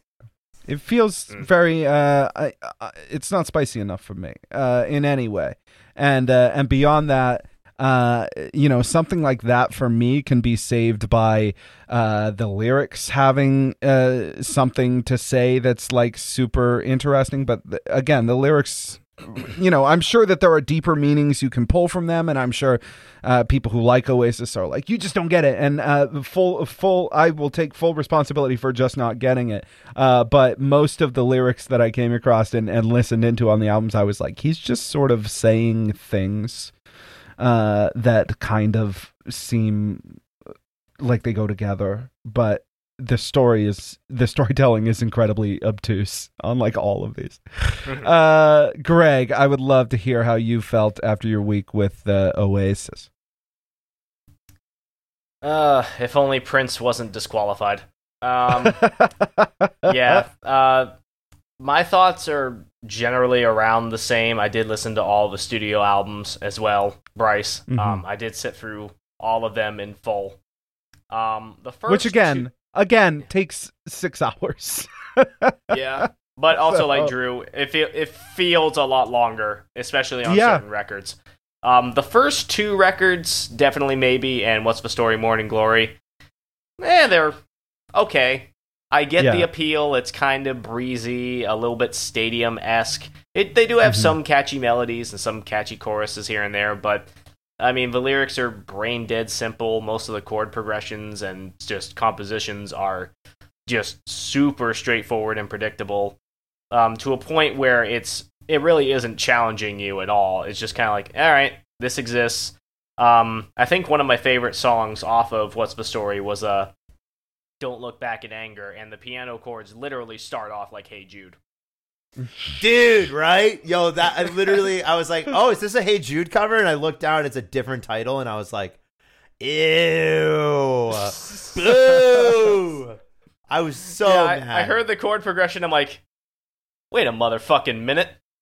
It feels Mm. very uh, I, I, it's not spicy enough for me uh, in any way, and uh, and beyond that. Uh, you know, something like that for me can be saved by uh, the lyrics having uh, something to say that's like super interesting. But th- again, the lyrics, you know, I'm sure that there are deeper meanings you can pull from them, and I'm sure uh, people who like Oasis are like, you just don't get it. And uh, full, full, I will take full responsibility for just not getting it. Uh, but most of the lyrics that I came across and, and listened into on the albums, I was like, he's just sort of saying things uh, that kind of seem like they go together, but the story is the storytelling is incredibly obtuse on like all of these. uh, Greg, I would love to hear how you felt after your week with uh, Oasis. Uh, if only Prince wasn't disqualified. Um, yeah. Uh, my thoughts are generally around the same. I did listen to all the studio albums as well, Bryce. Mhm. Um, I did sit through all of them in full. Um, the first Which again, two- again takes six hours. yeah, but also like Drew, it fe- it feels a lot longer, especially on Yeah. certain records. Um, the first two records definitely maybe, and what's the story, Morning Glory. Eh, they're okay. I get the appeal. It's kind of breezy, a little bit stadium esque. It they do have Mhm. some catchy melodies and some catchy choruses here and there, but I mean the lyrics are brain dead simple. Most of the chord progressions and just compositions are just super straightforward and predictable um, to a point where it's it really isn't challenging you at all. It's just kind of like, all right, this exists. Um, I think one of my favorite songs off of What's the Story was uh, "Don't Look Back in Anger," and the piano chords literally start off like "Hey Jude." Dude, right? Yo, that I literally I was like, "Oh, is this a Hey Jude cover?" And I looked down, it's a different title and I was like, "Ew." Boo. I was so yeah, I, mad. I heard the chord progression. I'm like, wait a motherfucking minute.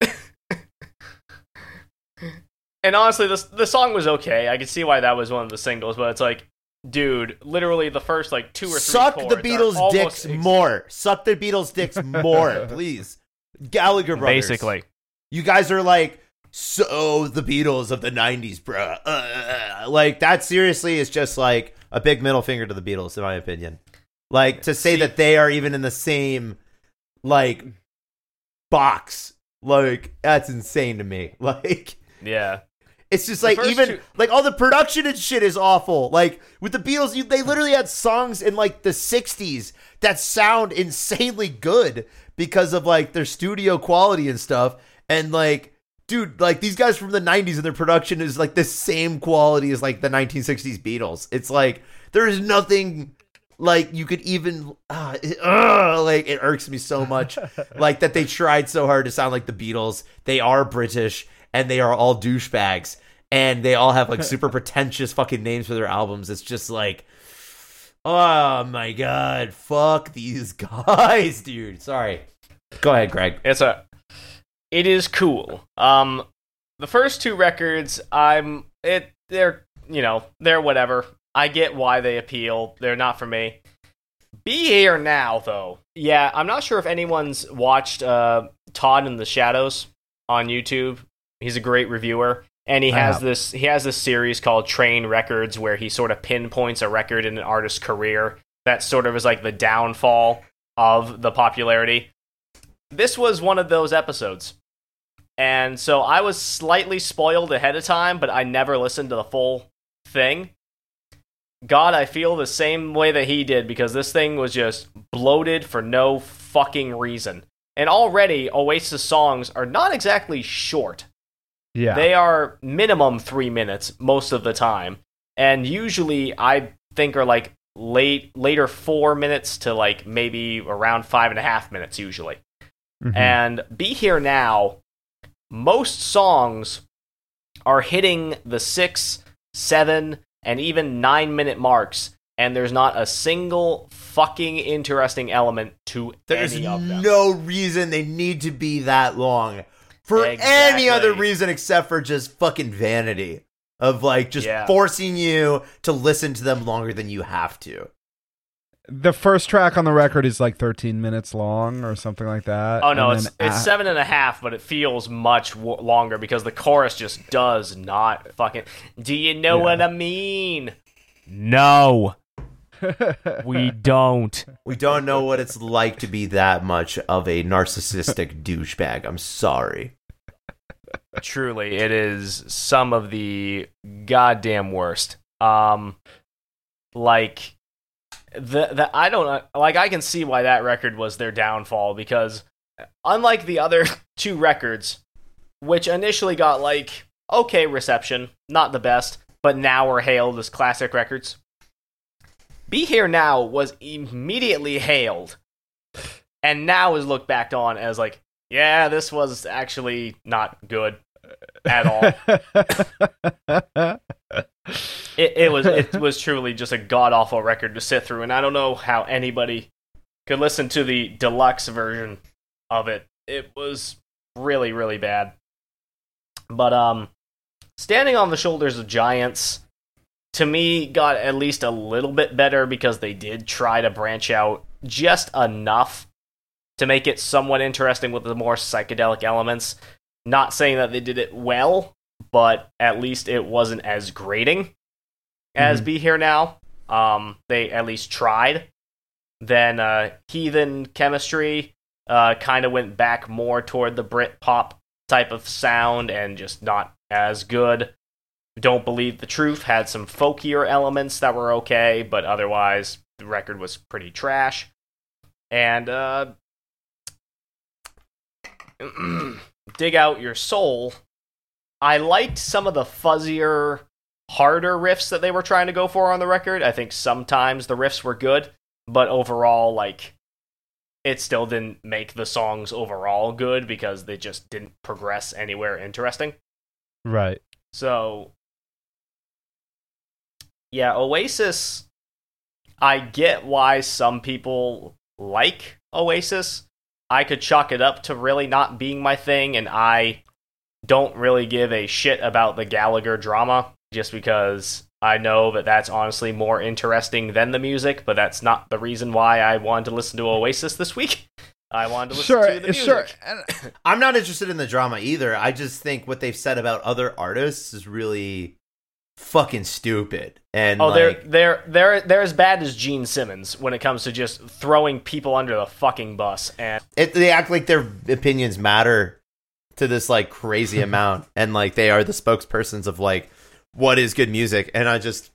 and honestly, this the song was okay. I could see why that was one of the singles, but it's like, dude, literally the first like two or three Suck the Beatles' dicks ex- more. Suck the Beatles' dicks more, please. Gallagher brothers. Basically, You guys are like so the Beatles of the 90s, bruh. Uh, like that seriously is just like a big middle finger to the Beatles in my opinion. Like to say See- that they are even in the same like box. Like that's insane to me. Like yeah. it's just like even two- like all the production and shit is awful. Like with the Beatles, you, they literally had songs in like the '60s that sound insanely good because of like their studio quality and stuff. And like dude, like these guys from the 90s and their production is like the same quality as like the 1960s Beatles. It's like there is nothing like you could even uh, it, uh, like it irks me so much like that they tried so hard to sound like the Beatles. They are British and they are all douchebags and they all have like super pretentious fucking names for their albums. It's just like oh my god, fuck these guys, dude. Sorry. Go ahead, Greg. It's a it is cool. Um the first two records I'm it they're you know, they're whatever. I get why they appeal. They're not for me. Be here now though. Yeah, I'm not sure if anyone's watched uh Todd in the Shadows on YouTube. He's a great reviewer. And he has this he has this series called Trainwreckords where he sort of pinpoints a record in an artist's career that sort of is like the downfall of the popularity. This was one of those episodes. And so I was slightly spoiled ahead of time, but I never listened to the full thing. God, I feel the same way that he did because this thing was just bloated for no fucking reason. And already, Oasis songs are not exactly short. Yeah. They are minimum three minutes most of the time, and usually I think are like late later four minutes to like maybe around five and a half minutes usually. Mhm. And Be Here Now, most songs are hitting the six, seven, and even nine minute marks, and there's not a single fucking interesting element to There's any of them. no reason they need to be that long for any other reason except for just fucking vanity of like just Yeah. forcing you to listen to them longer than you have to. the first track on the record is like 13 minutes long or something like that. Oh no, it's then it's a- seven and a half, but it feels much w- longer because the chorus just does not fucking. Do you know Yeah. what I mean? No, we don't. We don't know what it's like to be that much of a narcissistic douchebag. I'm sorry. Truly, it is some of the goddamn worst. Um, like the the I don't like I can see why that record was their downfall because unlike the other two records, which initially got like okay reception, not the best, but now are hailed as classic records. Be Here Now was immediately hailed, and now is looked back on as like, yeah, this was actually not good at all. it, it was it was truly just a god awful record to sit through, and I don't know how anybody could listen to the deluxe version of it. It was really really bad. But um, standing on the shoulders of giants, to me, got at least a little bit better because they did try to branch out just enough to make it somewhat interesting with the more psychedelic elements. Not saying that they did it well, but at least it wasn't as grating as Mhm. Be Here Now. Um, they at least tried. Then uh, Heathen Chemistry uh, kind of went back more toward the Brit pop type of sound and just not as good. Don't Believe the Truth had some folkier elements that were okay, but otherwise the record was pretty trash. And uh, Dig Out Your Soul, I liked some of the fuzzier, harder riffs that they were trying to go for on the record. I think sometimes the riffs were good, but overall, like, it still didn't make the songs overall good because they just didn't progress anywhere interesting. right. So, yeah, Oasis. I get why some people like Oasis. I could chalk it up to really not being my thing, and I don't really give a shit about the Gallagher drama just because I know that that's honestly more interesting than the music, but that's not the reason why I wanted to listen to Oasis this week. I wanted to listen Sure, to the music. sure. And- I'm not interested in the drama either. I just think what they've said about other artists is really fucking stupid. And Oh, like, they're they're they're they're as bad as Gene Simmons when it comes to just throwing people under the fucking bus. And it, they act like their opinions matter to this like crazy amount and like they are the spokespersons of like what is good music and i just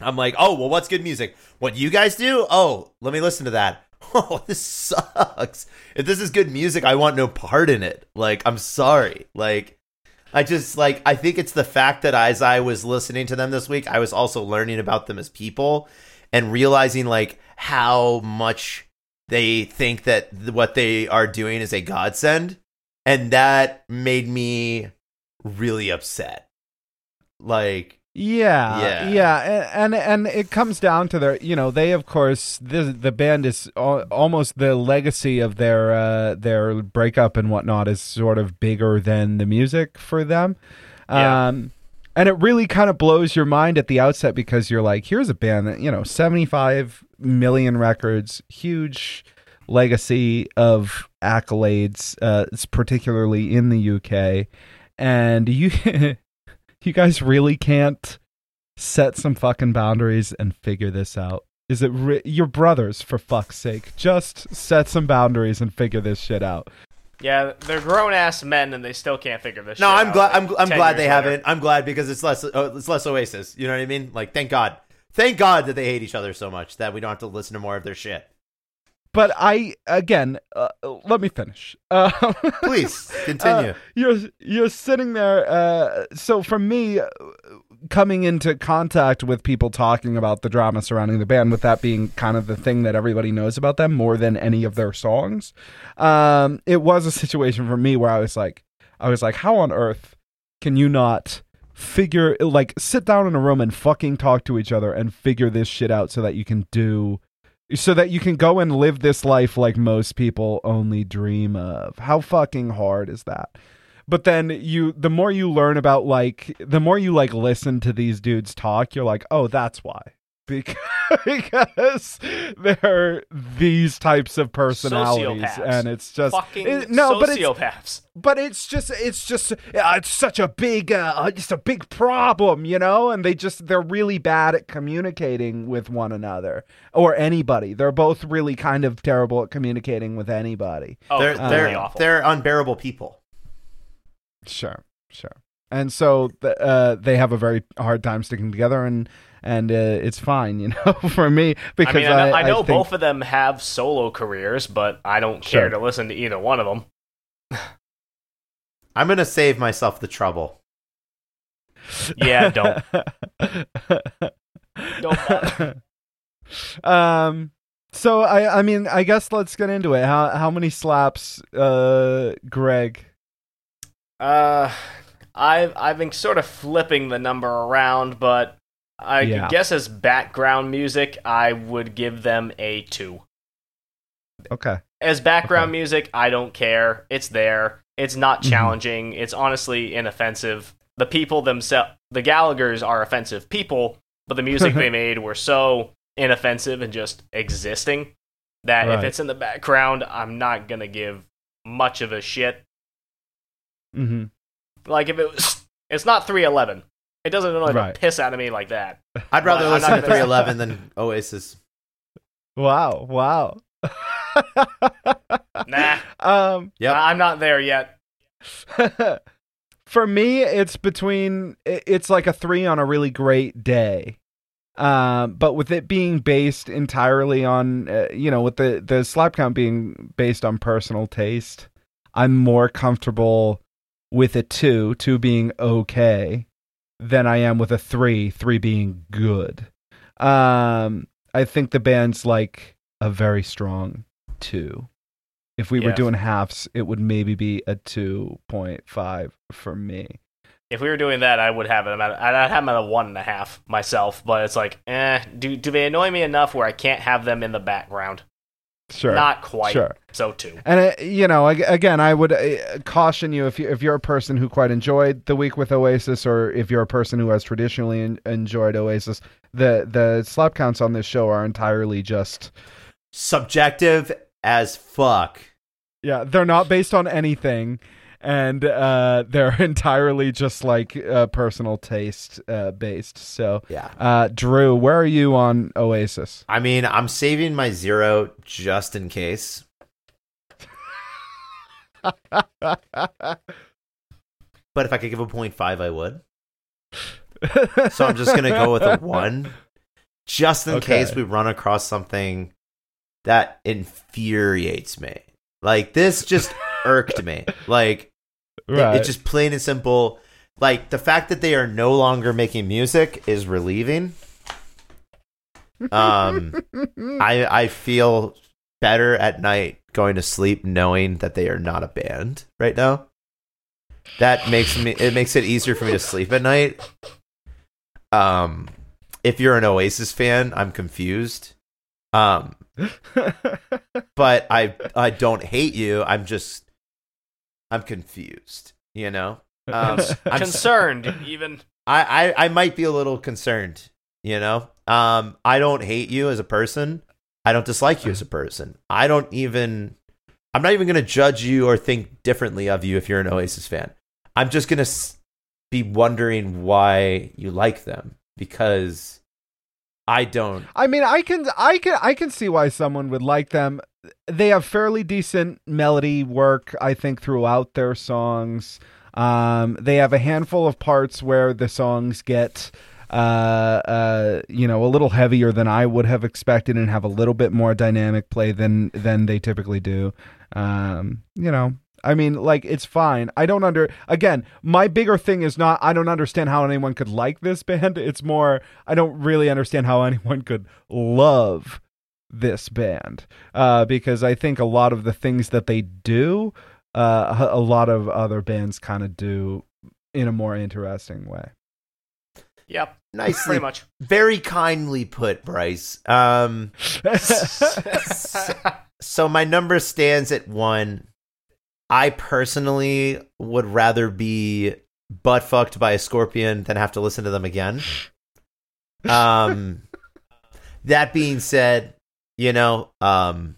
i'm like oh well what's good music what you guys do oh let me listen to that oh, this sucks. If this is good music, I want no part in it. Like, I'm sorry. Like, I just like I think it's the fact that as I was listening to them this week, I was also learning about them as people and realizing like how much they think that what they are doing is a godsend, and that made me really upset. Like, Yeah, Yeah. yeah, and and it comes down to their, you know, they of course the the band is al- almost the legacy of their uh, their breakup and whatnot is sort of bigger than the music for them, Yeah. um, and it really kind of blows your mind at the outset because you're like, here's a band that you know, seventy five million records, huge legacy of accolades, uh, particularly in the UK, and you. you guys really can't set some fucking boundaries and figure this out. Is it re- your brothers for fuck's sake? Just set some boundaries and figure this shit out. Yeah, they're grown ass men and they still can't figure this. no, shit I'm out, glad. I'm, I'm glad they later. haven't. I'm glad because it's less. Uh, it's less Oasis. You know what I mean? Like, thank God. Thank God that they hate each other so much that we don't have to listen to more of their shit. But I again, uh, let me finish. Uh, Please continue. Uh, you're you're sitting there. Uh, so for me, uh, coming into contact with people talking about the drama surrounding the band, with that being kind of the thing that everybody knows about them more than any of their songs, um, it was a situation for me where I was like, I was like, how on earth can you not? Figure like sit down in a room and fucking talk to each other and figure this shit out so that you can do so that you can go and live this life like most people only dream of. How fucking hard is that? But then you the more you learn about like the more you like listen to these dudes talk, you're like, "Oh, that's why." Because, because they're these types of personalities Sociopaths. and it's just Fucking it- no, but it's sociopaths. but it's just it's just uh, it's such a big uh, just a big problem you know and they just they're really bad at communicating with one another or anybody they're both really kind of terrible at communicating with anybody Oh, they're completely they're awful. they're unbearable people. sure sure and so th- uh, they have a very hard time sticking together and and uh, it's fine you know for me I because mean, I know, I know think- both of them have solo careers, but I don't Sure. care to listen to either one of them. I'm gonna save myself the trouble. Yeah, don't. Don't um so i i mean i guess let's get into it how how many slaps uh greg Uh, I've I've been sort of flipping the number around, but I Yeah. guess as background music, I would give them a two. okay As background Okay. music, I don't care. It's there. It's not Mhm. challenging. It's honestly inoffensive. The people themselves, the Gallaghers are offensive people, but the music they made were so inoffensive and just existing that if it's in the background, I'm not gonna give much of a shit. mm-hmm. Like if it was, it's not 311. It doesn't annoy Right. the piss out of me like that. I'd rather Well, listen not to 311 than Oasis. wow wow Nah, um Yep. I- I'm not there yet. for me it's between it's like a three on a really great day um but with it being based entirely on uh, you know with the the slap count being based on personal taste i'm more comfortable with a two two being okay than i am with a three three being good um i think the band's like a very strong two if we were doing halves it would maybe be a 2.5 for me If we were doing that, I would have them at I'd have them at a one and a half myself. But it's like, eh, do do they annoy me enough where I can't have them in the background? Sure Not quite. Sure. So too. And uh, you know, again, I would uh, caution you if you if you're a person who quite enjoyed the week with Oasis, or if you're a person who has traditionally en- enjoyed Oasis, the the slap counts on this show are entirely just Subjective as fuck. yeah, they're not based on anything, and uh, they're entirely just like uh, personal taste uh, based. So, Yeah. uh, Drew, where are you on Oasis? I mean, I'm saving my zero just in case. But if I could give a 0.5, I would. So I'm just going to go with a 1. Just in Okay. case we run across something that infuriates me. Like this just irked me. Like it- Right. it's just plain and simple. Like the fact that they are no longer making music is relieving. Um, I I feel better at night going to sleep knowing that they are not a band right now. That makes me it makes it easier for me to sleep at night. Um, if you're an Oasis fan, I'm confused. Um, but I I don't hate you. I'm just I'm confused. You know, um, I'm Concerned, even. I, I I might be a little concerned. You know, um, I don't hate you as a person. I don't dislike you as a person. I don't even. I'm not even going to judge you or think differently of you if you're an Oasis fan. I'm just going to be wondering why you like them because I don't. I mean, I can, I can, I can see why someone would like them. They have fairly decent melody work, I think, throughout their songs. Um, they have a handful of parts where the songs get, uh, uh, you know, a little heavier than I would have expected, and have a little bit more dynamic play than than they typically do. Um, you know, I mean, like it's fine. I don't under again, my bigger thing is not I don't understand how anyone could like this band. It's more I don't really understand how anyone could love this band. Uh because I think a lot of the things that they do, uh a lot of other bands kind of do in a more interesting way. Yep, Nicely, pretty much. very kindly put, Bryce. Um, so my number stands at one. I personally would rather be butt fucked by a scorpion than have to listen to them again. Um, that being said, you know, um,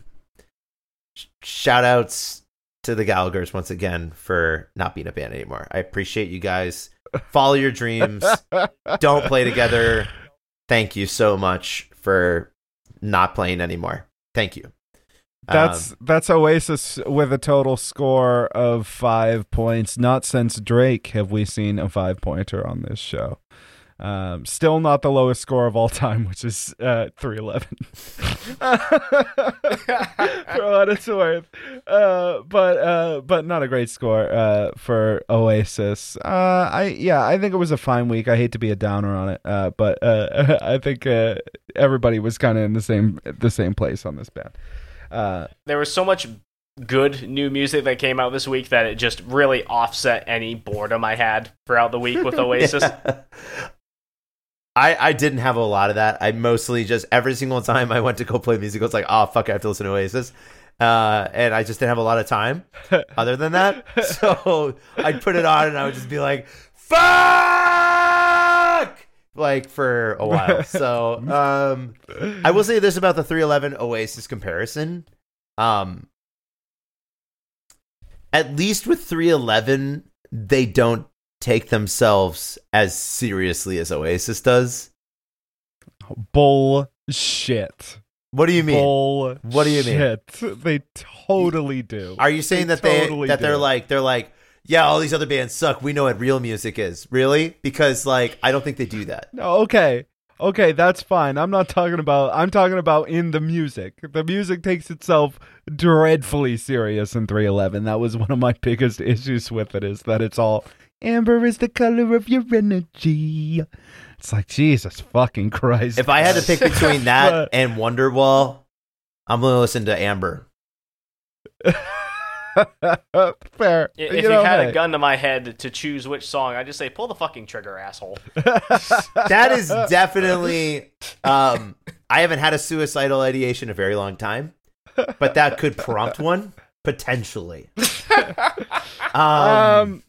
shout outs to the Gallaghers once again for not being a band anymore. I appreciate you guys. Follow your dreams. Don't play together. Thank you so much for not playing anymore. Thank you. That's Um, that's Oasis with a total score of five points. Not since Drake have we seen a five pointer on this show. Um, still not the lowest score of all time, which is uh, three eleven. for what it's worth, uh, but uh, but not a great score uh, for Oasis. Uh, I yeah, I think it was a fine week. I hate to be a downer on it, uh, but uh, I think uh, everybody was kind of in the same the same place on this band. Uh, there was so much good new music that came out this week that it just really offset any boredom I had throughout the week with Oasis. I, I didn't have a lot of that. I mostly just every single time I went to go play music, it was like, oh fuck, I have to listen to Oasis, uh, and I just didn't have a lot of time. Other than that, so I'd put it on and I would just be like, fuck, like for a while. So um, I will say this about the 311 Oasis comparison. Um, at least with 311, they don't take themselves as seriously as Oasis does. Bullshit. What do you mean? Bullshit. What do you mean? They totally do. Are you saying They that they totally that they're do. like they're like yeah, all these other bands suck. We know what real music is. Really? Because like I don't think they do that. No, okay. Okay, that's fine. I'm not talking about I'm talking about in the music. The music takes itself dreadfully serious in 311. That was one of my biggest issues with it is that it's all amber is the color of your energy. It's like Jesus fucking Christ. If I had to pick between that But- and Wonderwall, I'm going to listen to Amber. Fair. If you you, know, had hey. a gun to my head to choose which song, I'd just say pull the fucking trigger, asshole. That is definitely um I haven't had a suicidal ideation in a very long time, but that could prompt one potentially. Um, um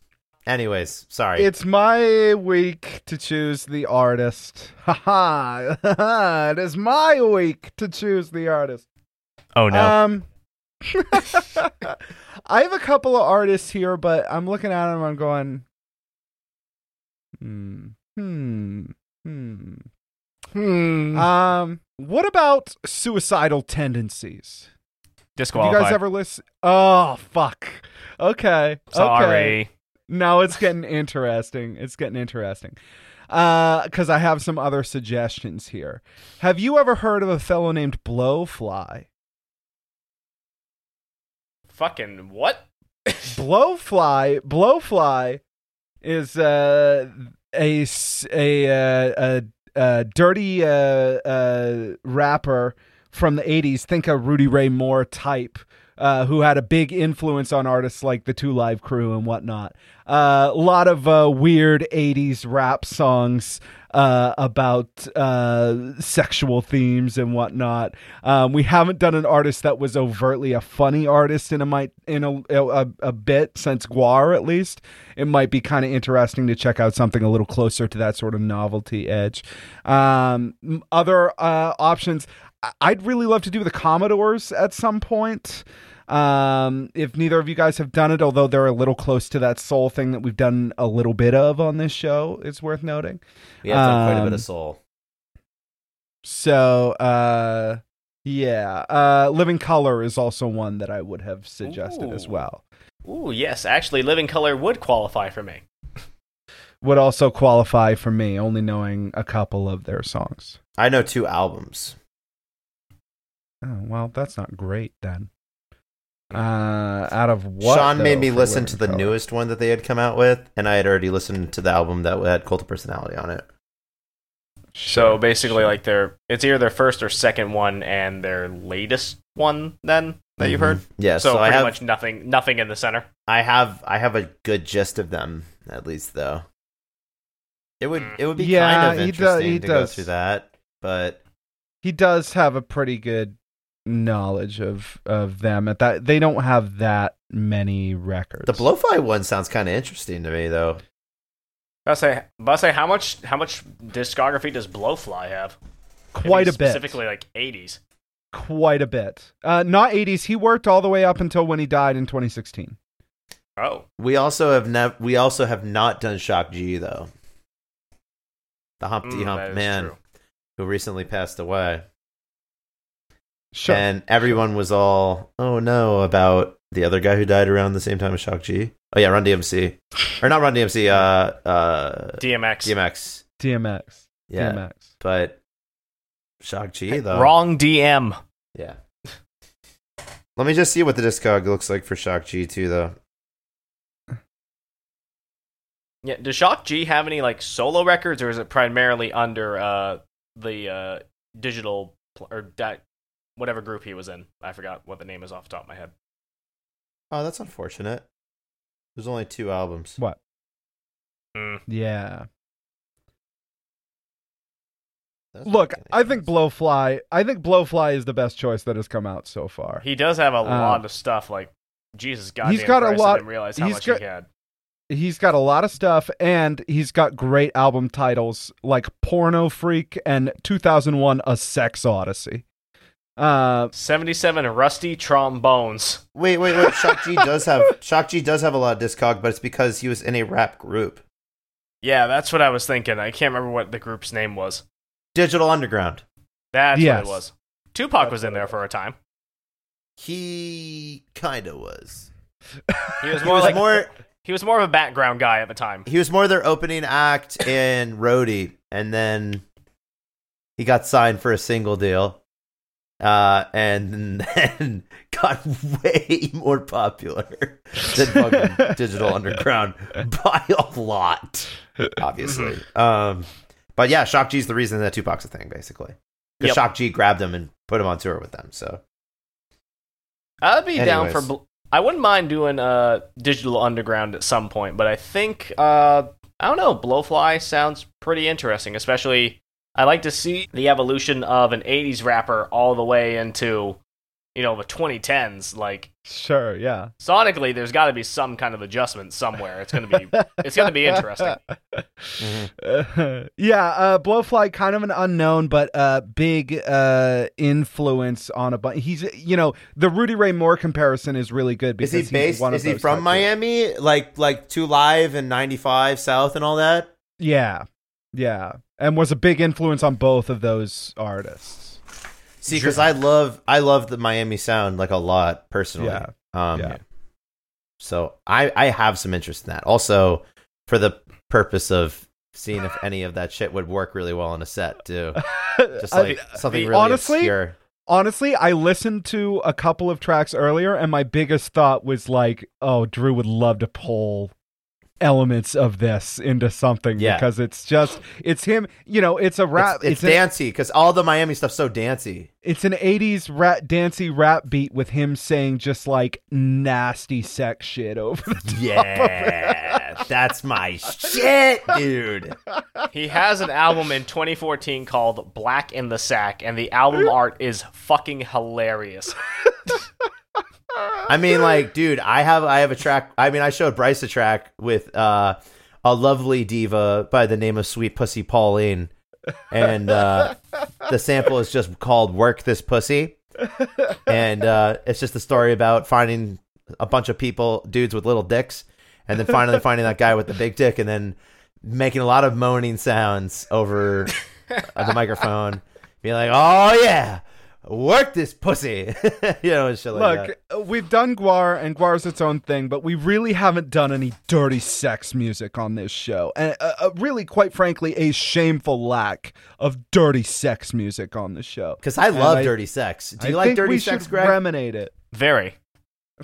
anyways, sorry. It's my week to choose the artist. Haha. Ha. it is my week to choose the artist. Oh no. Um I have a couple of artists here, but I'm looking at them I'm going hmm. Hmm. Hmm. hmm. Um what about suicidal tendencies? Have you guys ever listen? Oh, fuck. Okay. Okay. Now it's getting interesting. It's getting interesting. Uh, because I have some other suggestions here. Have you ever heard of a fellow named Blowfly? Fucking what? Blowfly, Blowfly is uh, a a, uh, a, a dirty uh, uh, rapper from the '80s. Think a Rudy Ray Moore type. Uh, who had a big influence on artists like the 2 Live Crew and whatnot. Uh, a lot of uh, weird '80s rap songs uh, about uh, sexual themes and whatnot. Um, we haven't done an artist that was overtly a funny artist in a might in a, a a bit since GWAR at least. It might be kind of interesting to check out something a little closer to that sort of novelty edge. Um, other uh, options. I- I'd really love to do the Commodores at some point. Um, if neither of you guys have done it, although they're a little close to that soul thing that we've done a little bit of on this show, it's worth noting. We have done quite a bit Um, of soul. So, uh, yeah, uh, Living Colour is also one that I would have suggested as well. Ooh, yes. Actually, Living Colour would qualify for me. Would also qualify for me, only knowing a couple of their songs. I know two albums. Oh, well, that's not great then. Uh, out of what? Sean made me listen to the Colour? newest one that they had come out with, and I had already listened to the album that had Cult of Personality on it. So basically, sure. like their it's either their first or second one and their latest one then that you've heard. Yeah, so so, I pretty have much nothing, nothing in the center. I have I have a good gist of them at least though. It would Mm. it would be Yeah, kind of he do- interesting he to does. go through that, but he does have a pretty good knowledge of of them. At that, they don't have that many records. the Blowfly one sounds kind of interesting to me though. I say, I say, how much, how much discography does Blowfly have? Quite a bit. specifically like 80s. quite a bit. Uh, not 80s. He worked all the way up until when he died in 2016. Oh, We also have nev- we also have not done Shock G though. The Humpty mm, Hump man true. who recently passed away. Sure. And everyone was all, oh no, about the other guy who died around the same time as Shock G. Oh yeah, Run DMC. or not Run DMC, uh uh DMX. DMX. DMX. Yeah. DMX. But Shock G though. Wrong DM. Yeah. Let me just see what the discog looks like for Shock G too though. Yeah. Does Shock G have any like solo records, or is it primarily under uh the uh digital pl- or that whatever group he was in? I forgot what the name is off the top of my head. Oh, that's unfortunate. There's only two albums. What? Mm. Yeah. That's Look, I think. Blowfly. I think Blowfly is the best choice that has come out so far. He does have a Uh, lot of stuff. Like Jesus, goddamn he's got a lot- I didn't realize how he's much got- he had. He's got a lot of stuff, and he's got great album titles like "Porno Freak" and "2001: A Sex Odyssey." Uh, Seventy-seven rusty trombones. Wait, wait, wait. Shock G does have Shock G does have a lot of discog, but it's because he was in a rap group. Yeah, that's what I was thinking. I can't remember what the group's name was. Digital Underground. That's Yes. what it was. Tupac was in there for a time. He kinda was. He was He more was like more he was more of a background guy at the time. he was more their opening act in Roadie, and then he got signed for a single deal. Uh, and then got way more popular than fucking Digital Underground by a lot, obviously. Um, but yeah, Shock G's the reason that Tupac's a thing, basically. Because Yep. Shock G grabbed him and put him on tour with them. So I'd be down for. Bl- I wouldn't mind doing uh digital underground at some point, but I think uh I don't know. Blowfly sounds pretty interesting, especially. I like to see the evolution of an '80s rapper all the way into, you know, the 2010s. Like sure, yeah. sonically, there's got to be some kind of adjustment somewhere. It's gonna be it's gonna be interesting. Uh, yeah, uh, Blowfly, kind of an unknown, but uh, big uh, influence on a bunch. He's, you know, the Rudy Ray Moore comparison is really good is because he he's based? one of Is he from type of- Miami? Like like 2 Live and 95 South and all that? Yeah, yeah, and was a big influence on both of those artists. See, because I love I love the Miami sound like a lot personally. Yeah. Um, Yeah. So I I have some interest in that. Also, for the purpose of seeing if any of that shit would work really well on a set too. Just I- like something the- really honestly, obscure. honestly, I listened to a couple of tracks earlier, and my biggest thought was like, "Oh, Drew would love to pull elements of this into something Yeah. because it's just it's him. You know, it's a rap. It's, it's an, dancey because all the Miami stuff's so dancey. it's an '80s rap, dancey rap beat with him saying just like nasty sex shit over the top. Yeah, that's my shit, dude. He has an album in 2014 called Black in the Sack, and the album art is fucking hilarious. I mean, like, dude, I have I have a track. I mean, I showed Bryce a track with uh, a lovely diva by the name of Sweet Pussy Pauline, and uh, the sample is just called "Work This Pussy," and uh, it's just a story about finding a bunch of people, dudes with little dicks, and then finally finding that guy with the big dick, and then making a lot of moaning sounds over the microphone, being like, "Oh yeah." Work this pussy, you know, and shit like. Look, uh, we've done GWAR, and GWAR's its own thing, but we really haven't done any dirty sex music on this show. And uh, uh, really, quite frankly, a shameful lack of dirty sex music on the show. Because I And love I- dirty sex. Do I you like think dirty we sex, should Greg? Reminate it. Very.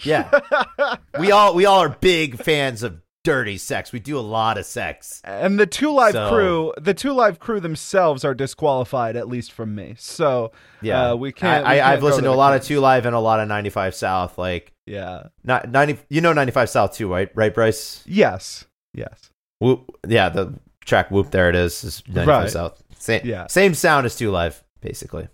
yeah. we all we all are big fans of dirty sex. We do a lot of sex. And the two live So- crew, the 2 Live Crew themselves are disqualified, at least from me. So Yeah, uh, we can't. I, we can't I've listened to a the lot of 2 Live and a lot of 95 South. Like Yeah. not 90. You know 95 South too, right? Right, Bryce? Yes. Yes. Whoop. Yeah, the track "Whoop." There it is. Is 95 Right. South. Same. Yeah. Same sound as 2 Live, basically.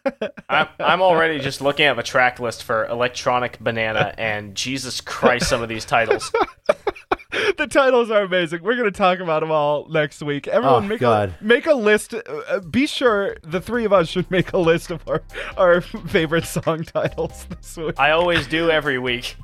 I'm, I'm already just looking at the track list for Electronic Banana, and Jesus Christ, some of these titles. the titles are amazing. We're going to talk about them all next week. Everyone, Oh, make God. a make a list. Uh, uh, be sure the three of us should make a list of our our favorite song titles this week. I always do every week.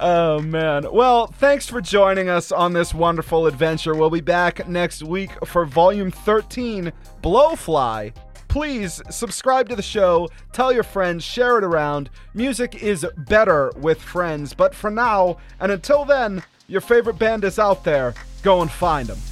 oh man. Well, thanks for joining us on this wonderful adventure. We'll be back next week for volume 13, Blowfly. Please subscribe to the show, tell your friends, share it around. Music is better with friends, but for now, and until then, your favorite band is out there. Go and find them.